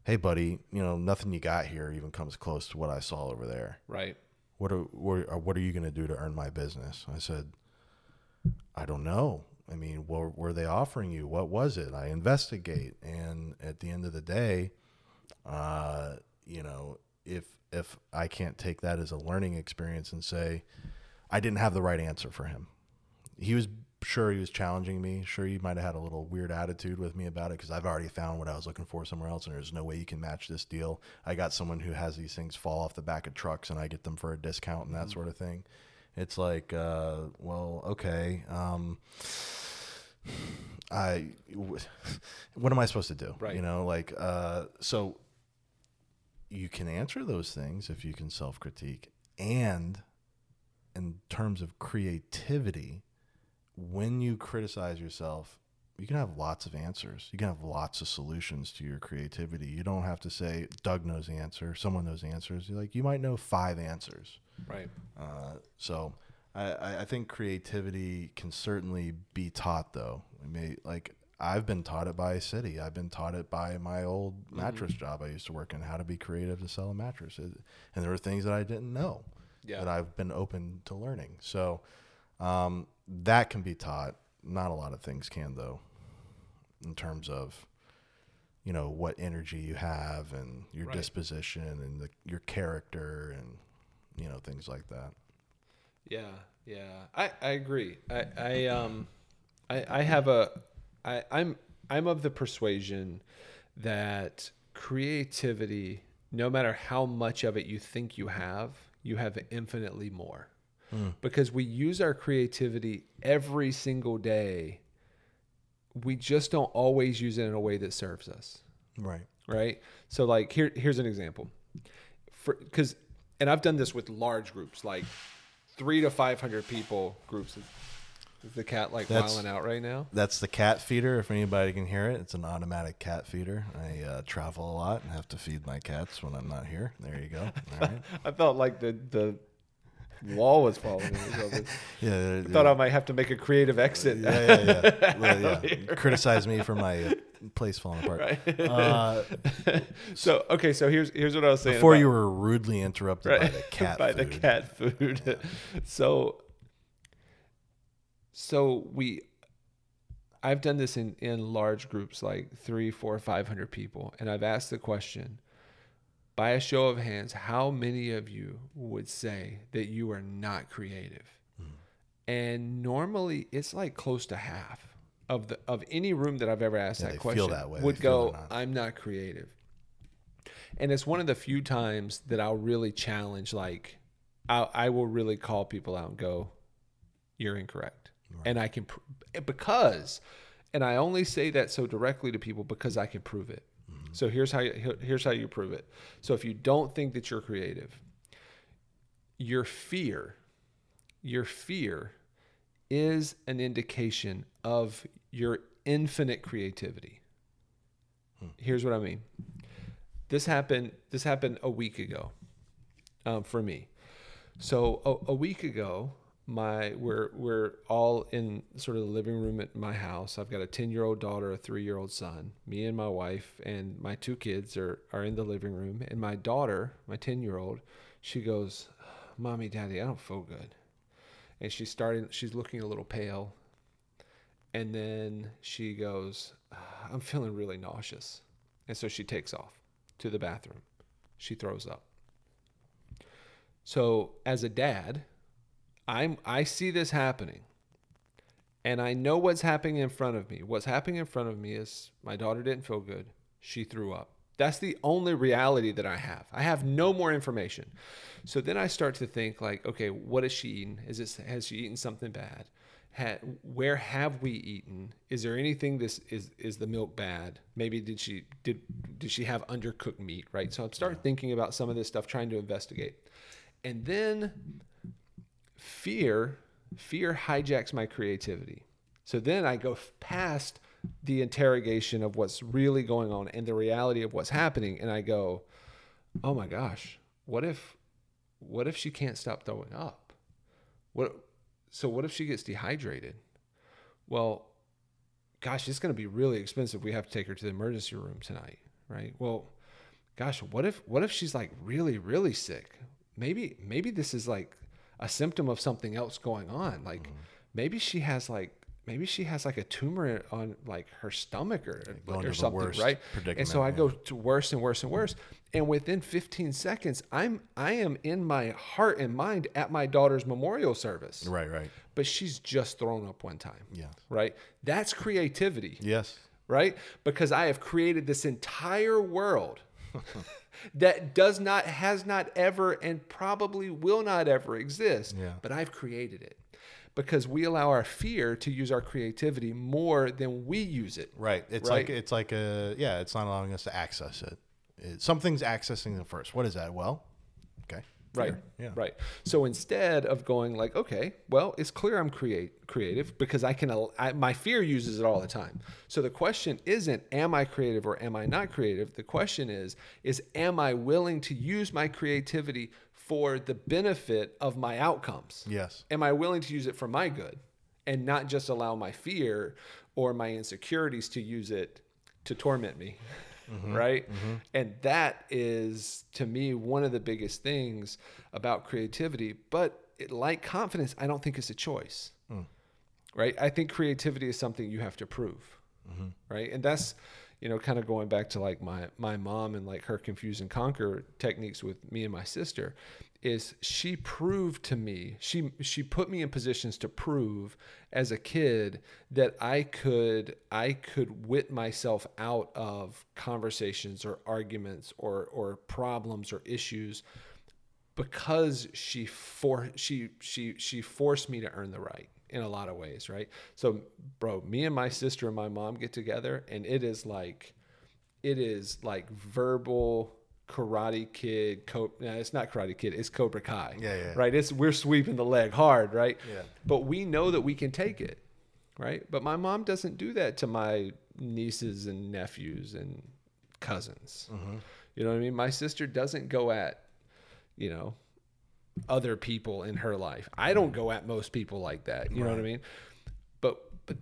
C: "Hey, buddy, you know, nothing you got here even comes close to what I saw over there.
B: Right.
C: What are what are, what are you going to do to earn my business?" I said, "I don't know. I mean, what were they offering you? What was it? I investigate, and at the end of the day, uh, you know, if if I can't take that as a learning experience and say I didn't have the right answer for him, he was sure he was challenging me. Sure, he might have had a little weird attitude with me about it because I've already found what I was looking for somewhere else, and there's no way you can match this deal. I got someone who has these things fall off the back of trucks, and I get them for a discount and that sort of thing. It's like, uh, well, okay. Um, I, what am I supposed to do?
B: Right.
C: You know, like, uh, so you can answer those things if you can self critique. And in terms of creativity, when you criticize yourself, you can have lots of answers. You can have lots of solutions to your creativity. You don't have to say, Doug knows the answer, someone knows the answers. You're like, you might know five answers.
B: Right.
C: Uh, so I- I, think creativity can certainly be taught, though. I mean, like I've been taught it by a City. I've been taught it by my old mattress job I used to work in, how to be creative to sell a mattress. It- and there were things that I didn't know
B: Yeah.
C: that I've been open to learning. So um, that can be taught. Not a lot of things can, though, in terms of you know what energy you have and your
B: Right.
C: disposition and the, your character and you know things like that.
B: Yeah, yeah, I, I agree. I, I um, I, I have a, I, I'm I'm of the persuasion that creativity, no matter how much of it you think you have, you have infinitely more, because we use our creativity every single day. We just don't always use it in a way that serves us.
C: Right.
B: right? So like here here's an example. For cuz and I've done this with large groups like 3 to 500 people groups. Is the cat like
C: That's-
B: wiling out right now?
C: That's the cat feeder. If anybody can hear it, it's an automatic cat feeder. I uh, travel a lot and have to feed my cats when I'm not here. There you go. Right.
B: I felt like the the wall was falling in or something.
C: Yeah. they're-
B: Thought I might have to make a creative exit.
C: yeah, yeah, yeah. Well, yeah. Criticize me for my uh, place falling apart. Uh,
B: So okay, so here's here's what I was saying.
C: before
B: about-
C: you were rudely interrupted by the cat
B: by
C: food.
B: the cat food. so so we I've done this in in large groups like three, four, five hundred people, and I've asked the question by a show of hands, how many of you would say that you are not creative?
C: Hmm.
B: And normally it's like close to half of the of any room that I've ever asked
C: Yeah,
B: that question
C: that
B: would
C: They
B: go,
C: not.
B: I'm not creative. And it's one of the few times that I'll really challenge, like, I, I will really call people out and go, You're incorrect. And I can, because, and I only say that so directly to people because I can prove it. So here's how you, here's how you prove it. So if you don't think that you're creative, your fear, your fear is an indication of your infinite creativity. Here's what I mean. This happened. This happened a week ago, um, for me. So a, a week ago, my we're we're all in sort of the living room at my house. I've got a ten year old daughter, a three year old son. Me and my wife and my two kids are are in the living room. And my daughter, my ten year old, she goes, "Mommy, Daddy, I don't feel good." And she's starting. She's looking a little pale. And then she goes, "I'm feeling really nauseous," and so she takes off to the bathroom. She throws up. So as a dad, I'm I see this happening. And I know what's happening in front of me. What's happening in front of me is my daughter didn't feel good. She threw up. That's the only reality that I have. I have no more information. So then I start to think like, okay, what has she eaten? Is this has she eaten something bad? Ha, where have we eaten? Is there anything this is is the milk bad? Maybe did she did did she have undercooked meat, right? So I'm start thinking about some of this stuff trying to investigate. And then fear fear hijacks my creativity. So then i go past the interrogation of what's really going on and the reality of what's happening and i go oh my gosh what if what if she can't stop throwing up? What so what if she gets dehydrated? Well gosh it's going to be really expensive. We have to take her to the emergency room tonight right? Well gosh what if what if she's like really really sick? Maybe maybe this is like a symptom of something else going on like
C: Mm-hmm.
B: maybe she has like maybe she has like a tumor on like her stomach or,
C: to
B: or something right and so i
C: yeah.
B: go to worse and worse and worse and within 15 seconds i'm i am in my heart and mind at my daughter's memorial service
C: Right, right.
B: but she's just thrown up one time
C: Yeah.
B: right that's creativity
C: Yes.
B: right? Because I have created this entire world that does not, has not ever, and probably will not ever exist.
C: Yeah.
B: But I've created it because we allow our fear to use our creativity more than we use it.
C: Right. It's
B: Right.
C: like it's like a yeah. It's not allowing us to access it. it something's accessing the first. What is that? Well, okay.
B: Right.
C: Yeah.
B: Right. So instead of going like, okay, well, it's clear I'm create creative because I can. I, my fear uses it all the time. So the question isn't, am I creative or am I not creative? The question is, is am I willing to use my creativity for the benefit of my outcomes?
C: Yes.
B: Am I willing to use it for my good, and not just allow my fear or my insecurities to use it to torment me? Mm-hmm. right? Mm-hmm. And that is, to me, one of the biggest things about creativity. But it, like confidence, I don't think it's a choice, mm. right? I think creativity is something you have to prove, mm-hmm. right? And that's, you know, kind of going back to like my my mom and like her confuse and conquer techniques with me and my sister is she proved to me she she put me in positions to prove as a kid that I could I could wit myself out of conversations or arguments or or problems or issues because she for she she she forced me to earn the right in a lot of ways right? So bro me and my sister and my mom get together and it is like it is like verbal karate kid co- it's not karate kid it's cobra kai.
C: Yeah, yeah.
B: right? It's we're sweeping the leg hard right?
C: Yeah.
B: but we know that we can take it right? But my mom doesn't do that to my nieces and nephews and cousins. Mm-hmm. You know what i mean? My sister doesn't go at you know other people in her life. I don't go at most people like that. You know what i mean? But but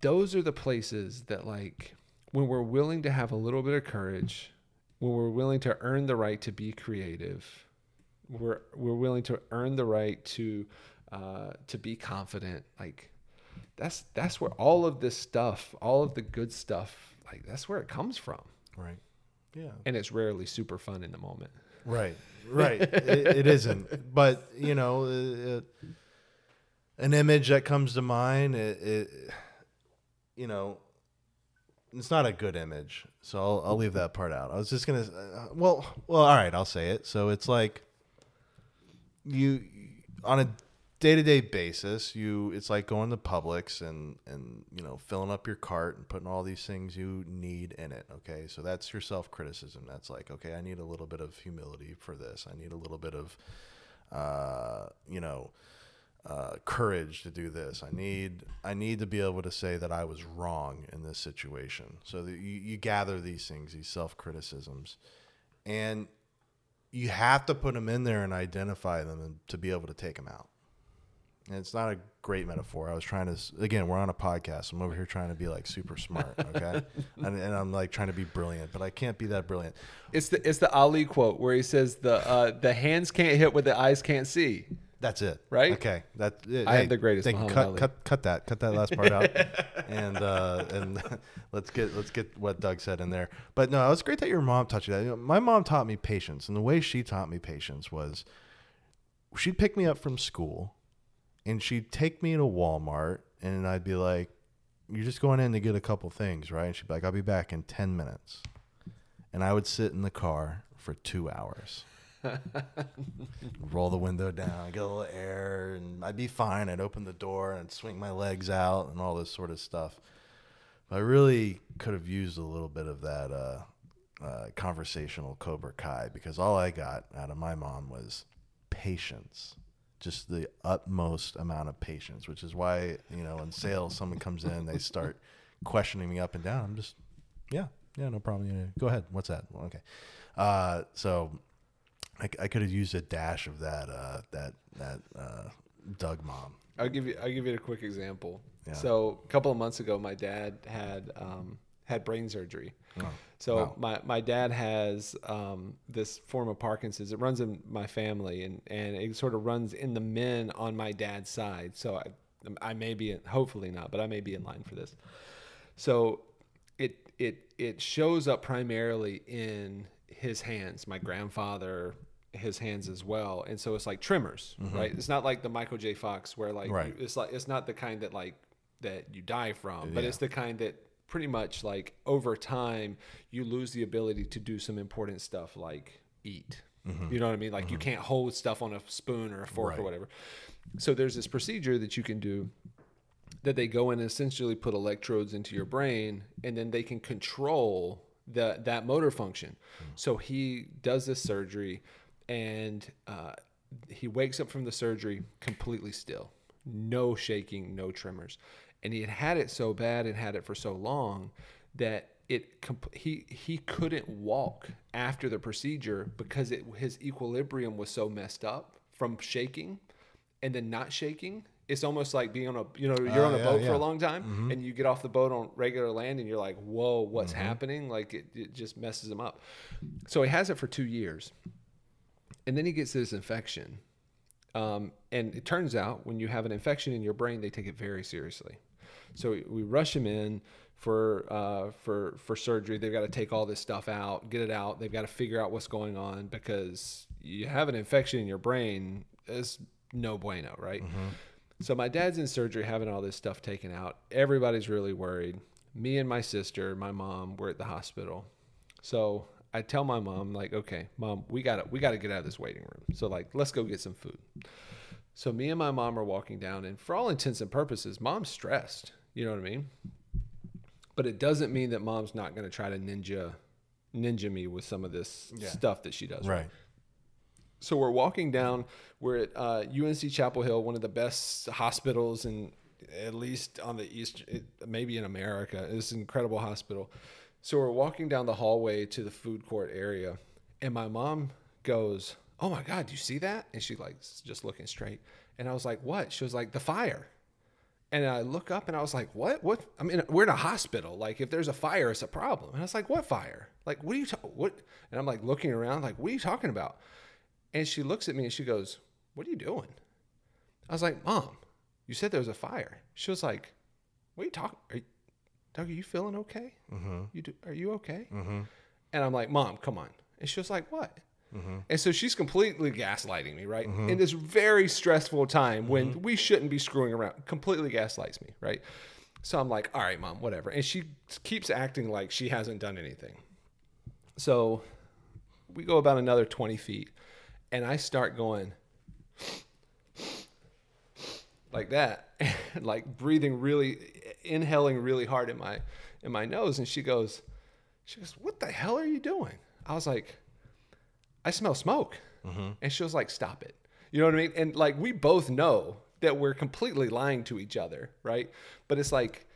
B: those are the places that like when we're willing to have a little bit of courage when we're willing to earn the right to be creative we're we're willing to earn the right to uh, to be confident like that's that's where all of this stuff all of the good stuff like that's where it comes from
C: Right. Yeah.
B: and it's rarely super fun in the moment
C: Right, right. it, it isn't, but you know, it, an image that comes to mind. It, it, you know, it's not a good image, so I'll, I'll leave that part out. I was just gonna, uh, well, well, all right, I'll say it. So it's like you on a day to day basis, you it's like going to Publix and and you know filling up your cart and putting all these things you need in it. Okay, so that's your self criticism. That's like okay, I need a little bit of humility for this. I need a little bit of uh, you know uh, courage to do this. I need I need to be able to say that I was wrong in this situation. So that you, you gather these things, these self criticisms, and you have to put them in there and identify them and to be able to take them out. And it's not a great metaphor. I was trying to again, we're on a podcast. I'm over here trying to be like super smart, okay? and, and I'm like trying to be brilliant, but I can't be that brilliant.
B: it's the it's the ali quote where he says the uh, the hands can't hit what the eyes can't see
C: That's it,
B: Right?
C: Okay, that
B: I am the greatest. Muhammad
C: Cut,
B: Ali.
C: cut, cut that, cut that last part out, and uh, and let's get let's get what Doug said in there. But no, it's great that your mom taught you that. You know, my mom taught me patience, and the way she taught me patience was she'd pick me up from school, and she'd take me to Walmart, and I'd be like, "You're just going in to get a couple things, right?" And she'd be like, "I'll be back in ten minutes," and I would sit in the car for two hours roll the window down, get a little air, and I'd be fine. I'd open the door and swing my legs out and all this sort of stuff. But I really could have used a little bit of that uh, uh, conversational Cobra Kai because all I got out of my mom was patience. Just the utmost amount of patience, which is why, you know, in sales, someone comes in, they start questioning me up and down. I'm just, yeah, yeah, no problem. Go ahead. What's that? Well, okay. Uh, so I, I could have used a dash of that uh, that that uh, Doug mom.
B: I'll give you. I'll give you a quick example.
C: Yeah.
B: So a couple of months ago, my dad had um, had brain surgery. so
C: wow.
B: my my dad has um, this form of Parkinson's. It runs in my family, and and it sort of runs in the men on my dad's side. So I I may be in, hopefully not, but I may be in line for this. So it it it shows up primarily in his hands. My grandfather his hands as well and so it's like tremors right it's not like the michael j fox where like
C: Mm-hmm. Right.
B: it's like it's not the kind that like that you die from but
C: Yeah.
B: it's the kind that pretty much like over time you lose the ability to do some important stuff like eat you know what i mean like you can't hold stuff on a spoon or a fork or
C: Mm-hmm.
B: Whatever so there's this procedure that you can do that they go in and essentially put electrodes into your brain and then they can control the that motor function. So he does this surgery and uh, he wakes up from the surgery completely still, no shaking, no tremors, and he had had it so bad and had it for so long that it comp- he he couldn't walk after the procedure because it his equilibrium was so messed up from shaking and then not shaking. It's almost like being on a you know you're
C: Oh,
B: on a
C: yeah,
B: boat for a long time and you get off the boat on regular land and you're like whoa what's
C: Mm-hmm.
B: happening? Like it, it just messes him up. So he has it for two years and then he gets this infection um, and it turns out when you have an infection in your brain they take it very seriously so we, we rush him in for uh, for for surgery. They've got to take all this stuff out, get it out. They've got to figure out what's going on because you have an infection in your brain. It's no bueno, right? So my dad's in surgery, having all this stuff taken out. Everybody's really worried. Me and my sister, my mom, were at the hospital. So I tell my mom, like, okay, mom, we gotta we gotta get out of this waiting room. So like, let's go get some food. So me and my mom are walking down, and for all intents and purposes, mom's stressed. You know what I mean? But it doesn't mean that mom's not going to try to ninja ninja me with some of this
C: Yeah.
B: stuff that she does.
C: Right.
B: So we're walking down. We're at uh, UNC Chapel Hill, one of the best hospitals in at least on the east, maybe in America. It's an incredible hospital. So we're walking down the hallway to the food court area, and my mom goes, "Oh my God, do you see that?" And she like just looking straight, and I was like, "What?" She was like, "The fire." And I look up and I was like, "What? What? I mean, we're in a hospital. Like, if there's a fire, it's a problem." And I was like, "What fire? Like, what are you? What?" And I'm like looking around, like, "What are you talking about?" And she looks at me and she goes, What are you doing? I was like, Mom, you said there was a fire. She was like, What are you talking? Doug, are you feeling okay? Mm-hmm. You do, are you okay? Mm-hmm. And I'm like, Mom, come on. And she was like, What? And so she's completely gaslighting me, right? In this very stressful time when we shouldn't be screwing around, completely gaslights me, right? So I'm like, all right, mom, whatever. And she keeps acting like she hasn't done anything. So we go about another 20 feet and I start going like that, like breathing really, inhaling really hard in my, in my nose. And she goes, she goes, what the hell are you doing? I was like, I smell smoke. Mm-hmm. And she was like, stop it. You know what I mean? And like, we both know that we're completely lying to each other, right? But it's like,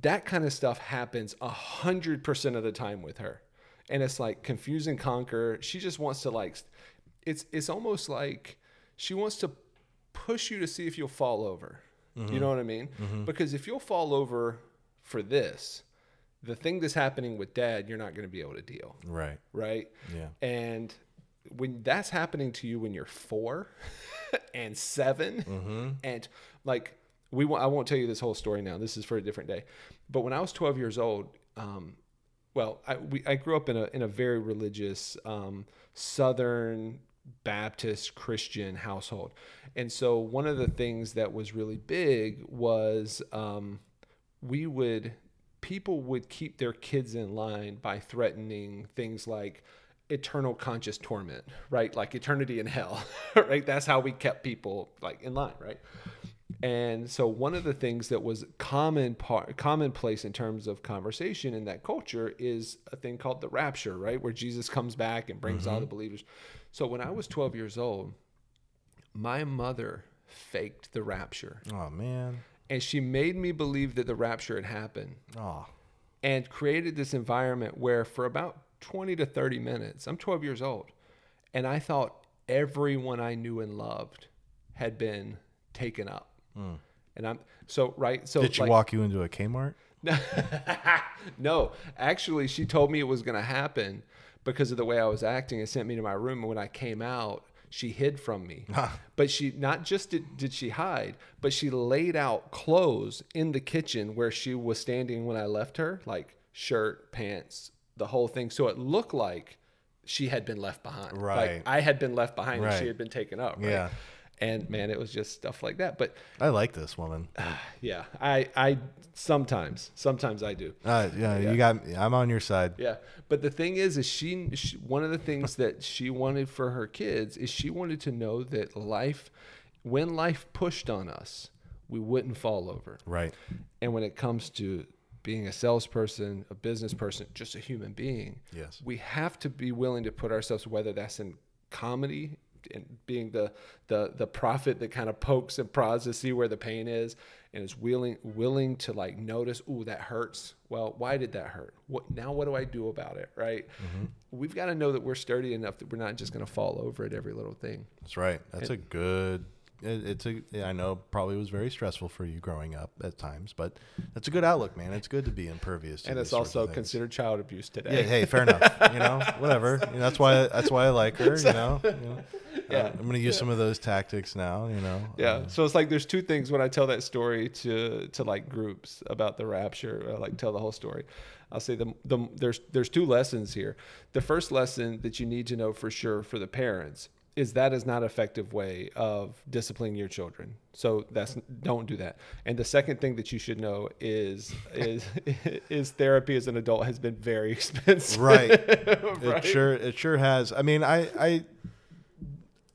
B: that kind of stuff happens a hundred percent of the time with her. And it's like confuse and conquer. She just wants to like, it's, it's almost like she wants to push you to see if you'll fall over. You know what I mean? Because if you'll fall over for this, the thing that's happening with dad, you're not going to be able to deal
C: Right.
B: right?
C: Yeah.
B: And when that's happening to you when you're four and 7 and like we, won't- I won't tell you this whole story now. This is for a different day. But when I was 12 years old, um, well, I, we, I grew up in a in a very religious um, Southern Baptist Christian household, and so one of the things that was really big was um, we would people would keep their kids in line by threatening things like eternal conscious torment right? Like eternity in hell right? That's how we kept people like in line right? And so one of the things that was common part commonplace in terms of conversation in that culture is a thing called the rapture right? Where jesus comes back and brings all the believers so when i was 12 years old my mother faked the rapture
C: Oh man.
B: and she made me believe that the rapture had happened
C: Oh.
B: and created this environment where for about 20 to 30 minutes i'm 12 years old and i thought everyone i knew and loved had been taken up hmm. and i'm so right so.
C: Did she
B: like-
C: walk you into a Kmart?
B: no, actually, she told me it was going to happen because of the way I was acting and sent me to my room. And when I came out, she hid from me. but she not just did, did she hide, but she laid out clothes in the kitchen where she was standing when I left her, like shirt, pants, the whole thing. So it looked like she had been left behind. Like
C: Right.
B: I had been left behind and she had been taken up. Right?
C: Yeah.
B: And man, it was just stuff like that. But
C: I like this woman.
B: yeah, I, I sometimes, sometimes I do.
C: Uh, yeah, you got. I'm on your side.
B: Yeah, but the thing is, is she, she one of the things that she wanted for her kids is she wanted to know that life, when life pushed on us, we wouldn't fall over.
C: Right.
B: And when it comes to being a salesperson, a business person, just a human being,
C: Yes.
B: we have to be willing to put ourselves, whether that's in comedy and being the the the prophet that kind of pokes and prods to see where the pain is and is willing willing to like notice, ooh, that hurts. Well, why did that hurt? What now what do I do about it? Right? Mm-hmm. We've got to know that we're sturdy enough that we're not just gonna fall over at every little thing.
C: That's right. That's a good. It's a. I know probably was very stressful for you growing up at times, but that's a good outlook, man. It's good to be impervious. To
B: And it's also considered child abuse today.
C: Yeah, hey, fair enough. You know, whatever. You know, that's why that's why I like her. You know, you know?
B: Yeah.
C: Uh, I'm gonna use some of those tactics now. You know.
B: Yeah.
C: Uh,
B: So it's like there's two things when I tell that story to to like groups about the rapture. I like tell the whole story. I'll say the, the there's there's two lessons here. The first lesson that you need to know for sure for the parents is that is not effective way of disciplining your children. So that's don't do that. And the second thing that you should know is is is therapy as an adult has been very expensive.
C: right.
B: Right?
C: It sure it sure has. I mean, I I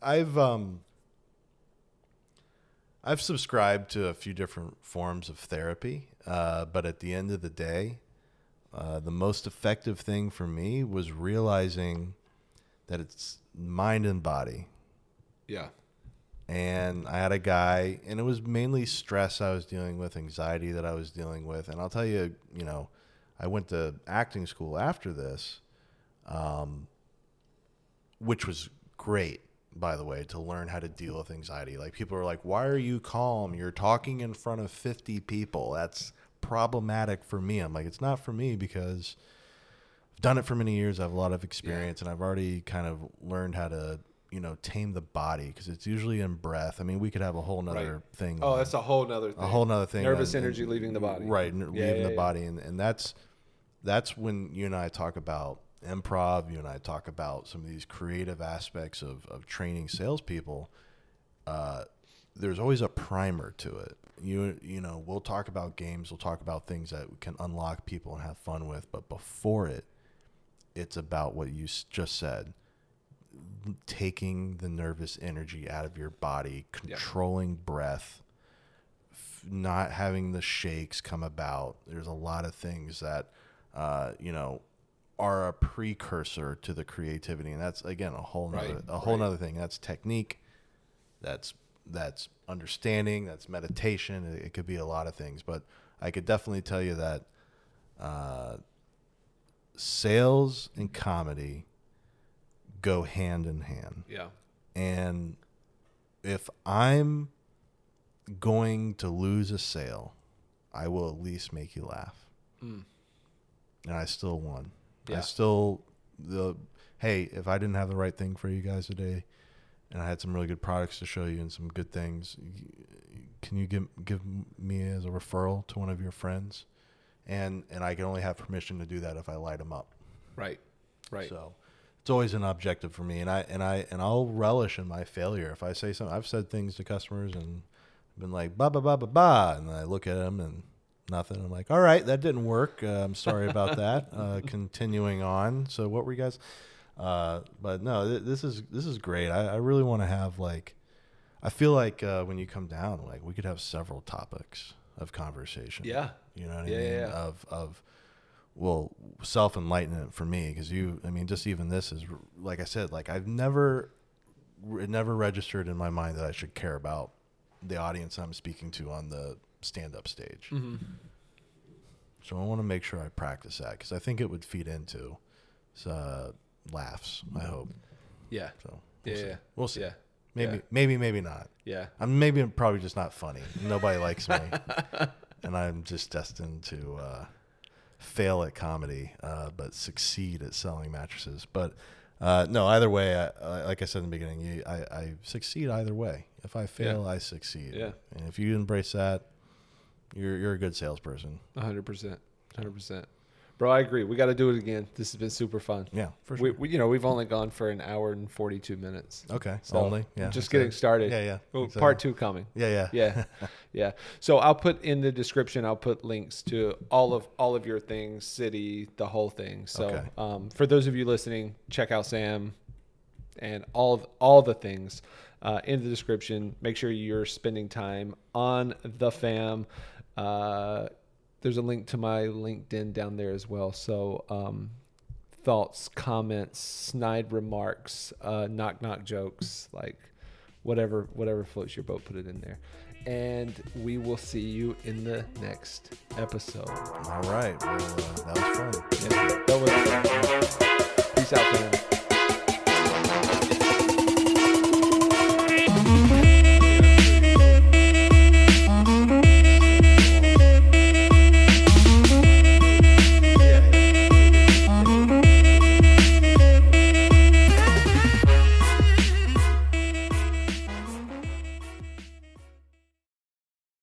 C: I've um I've subscribed to a few different forms of therapy, uh, but at the end of the day, Uh, the most effective thing for me was realizing that it's mind and body.
B: Yeah.
C: And I had a guy, and it was mainly stress I was dealing with, anxiety that I was dealing with. And I'll tell you, you know, I went to acting school after this, um, which was great, by the way, to learn how to deal with anxiety. Like people are like, "Why are you calm? You're talking in front of 50 people. That's problematic for me." I'm like, "It's not for me because I've done it for many years. I have a lot of experience, and I've already kind of learned how to." You know, tame the body because it's usually in breath. I mean, we could have a whole nother
B: Right.
C: thing.
B: Oh,
C: on-
B: that's a whole nother thing.
C: a whole nother thing.
B: Nervous energy
C: and-
B: leaving the body.
C: Right,
B: Yeah,
C: leaving
B: yeah,
C: the
B: yeah.
C: body, and, and that's that's when you and I talk about improv. You and I talk about some of these creative aspects of of training salespeople. Uh, there's always a primer to it. You you know, we'll talk about games. We'll talk about things that can unlock people and have fun with. But before it, it's about what you just said taking the nervous energy out of your body, controlling breath, f- not having the shakes come about. There's a lot of things that, uh, you know, are a precursor to the creativity, and that's again a whole nother,
B: Right,
C: a whole
B: right.
C: nother thing. That's technique. That's that's understanding. That's meditation. It, it could be a lot of things, but I could definitely tell you that uh, sales and comedy go hand in hand.
B: Yeah.
C: And if I'm going to lose a sale, I will at least make you laugh. And I still won.
B: Yeah.
C: I still the hey, if I didn't have the right thing for you guys today, and I had some really good products to show you and some good things, can you give give me as a referral to one of your friends? And and I can only have permission to do that if I light them up.
B: Right. Right.
C: So it's always an objective for me, and I and I and I'll relish in my failure if I say something. I've said things to customers and been like ba ba ba ba ba, and I look at them and nothing. I'm like, all right, that didn't work. Uh, I'm sorry about that. Uh, continuing on. So what were you guys? Uh, but no, th- this is this is great. I, I really want to have like, I feel like uh, when you come down, like we could have several topics of conversation.
B: Yeah.
C: You know what
B: Yeah,
C: I mean?
B: yeah, yeah.
C: Of of well, self enlightenment for me because you, I mean, just even this is like I said, like I've never, it never registered in my mind that I should care about the audience I'm speaking to on the stand up stage.
B: Mm-hmm.
C: So I want to make sure I practice that because I think it would feed into uh, laughs. I hope
B: Yeah.
C: so.
B: Yeah.
C: We'll see.
B: yeah.
C: We'll see.
B: Yeah.
C: Maybe,
B: Yeah.
C: maybe, maybe not.
B: Yeah.
C: I'm maybe I'm probably just not funny. Nobody likes me, and I'm just destined to uh, fail at comedy, uh, but succeed at selling mattresses. But uh, no, either way, I, I, like I said in the beginning, you, I, I succeed either way. If I fail, I succeed.
B: Yeah.
C: And if you embrace that, you're you're a good salesperson.
B: hundred percent. hundred percent. Bro, I agree. We got to do it again. This has been super fun.
C: Yeah, for
B: We,
C: sure.
B: we, you know, we've only gone for an hour and forty-two minutes.
C: okay.
B: So
C: Only. Yeah.
B: just getting started.
C: Yeah, yeah. Exactly.
B: Part two coming.
C: Yeah, yeah.
B: yeah yeah so i'll put in the description i'll put links to all of all of your things city the whole thing so
C: Okay.
B: um, for those of you listening check out sam and all of all the things uh, in the description make sure you're spending time on the fam uh, there's a link to my linkedin down there as well so um, thoughts comments snide remarks uh, knock knock jokes like whatever whatever floats your boat put it in there and we will see you in the next episode
C: All right. Well, uh, that was fun.
B: Yeah, that was- fun. peace out fam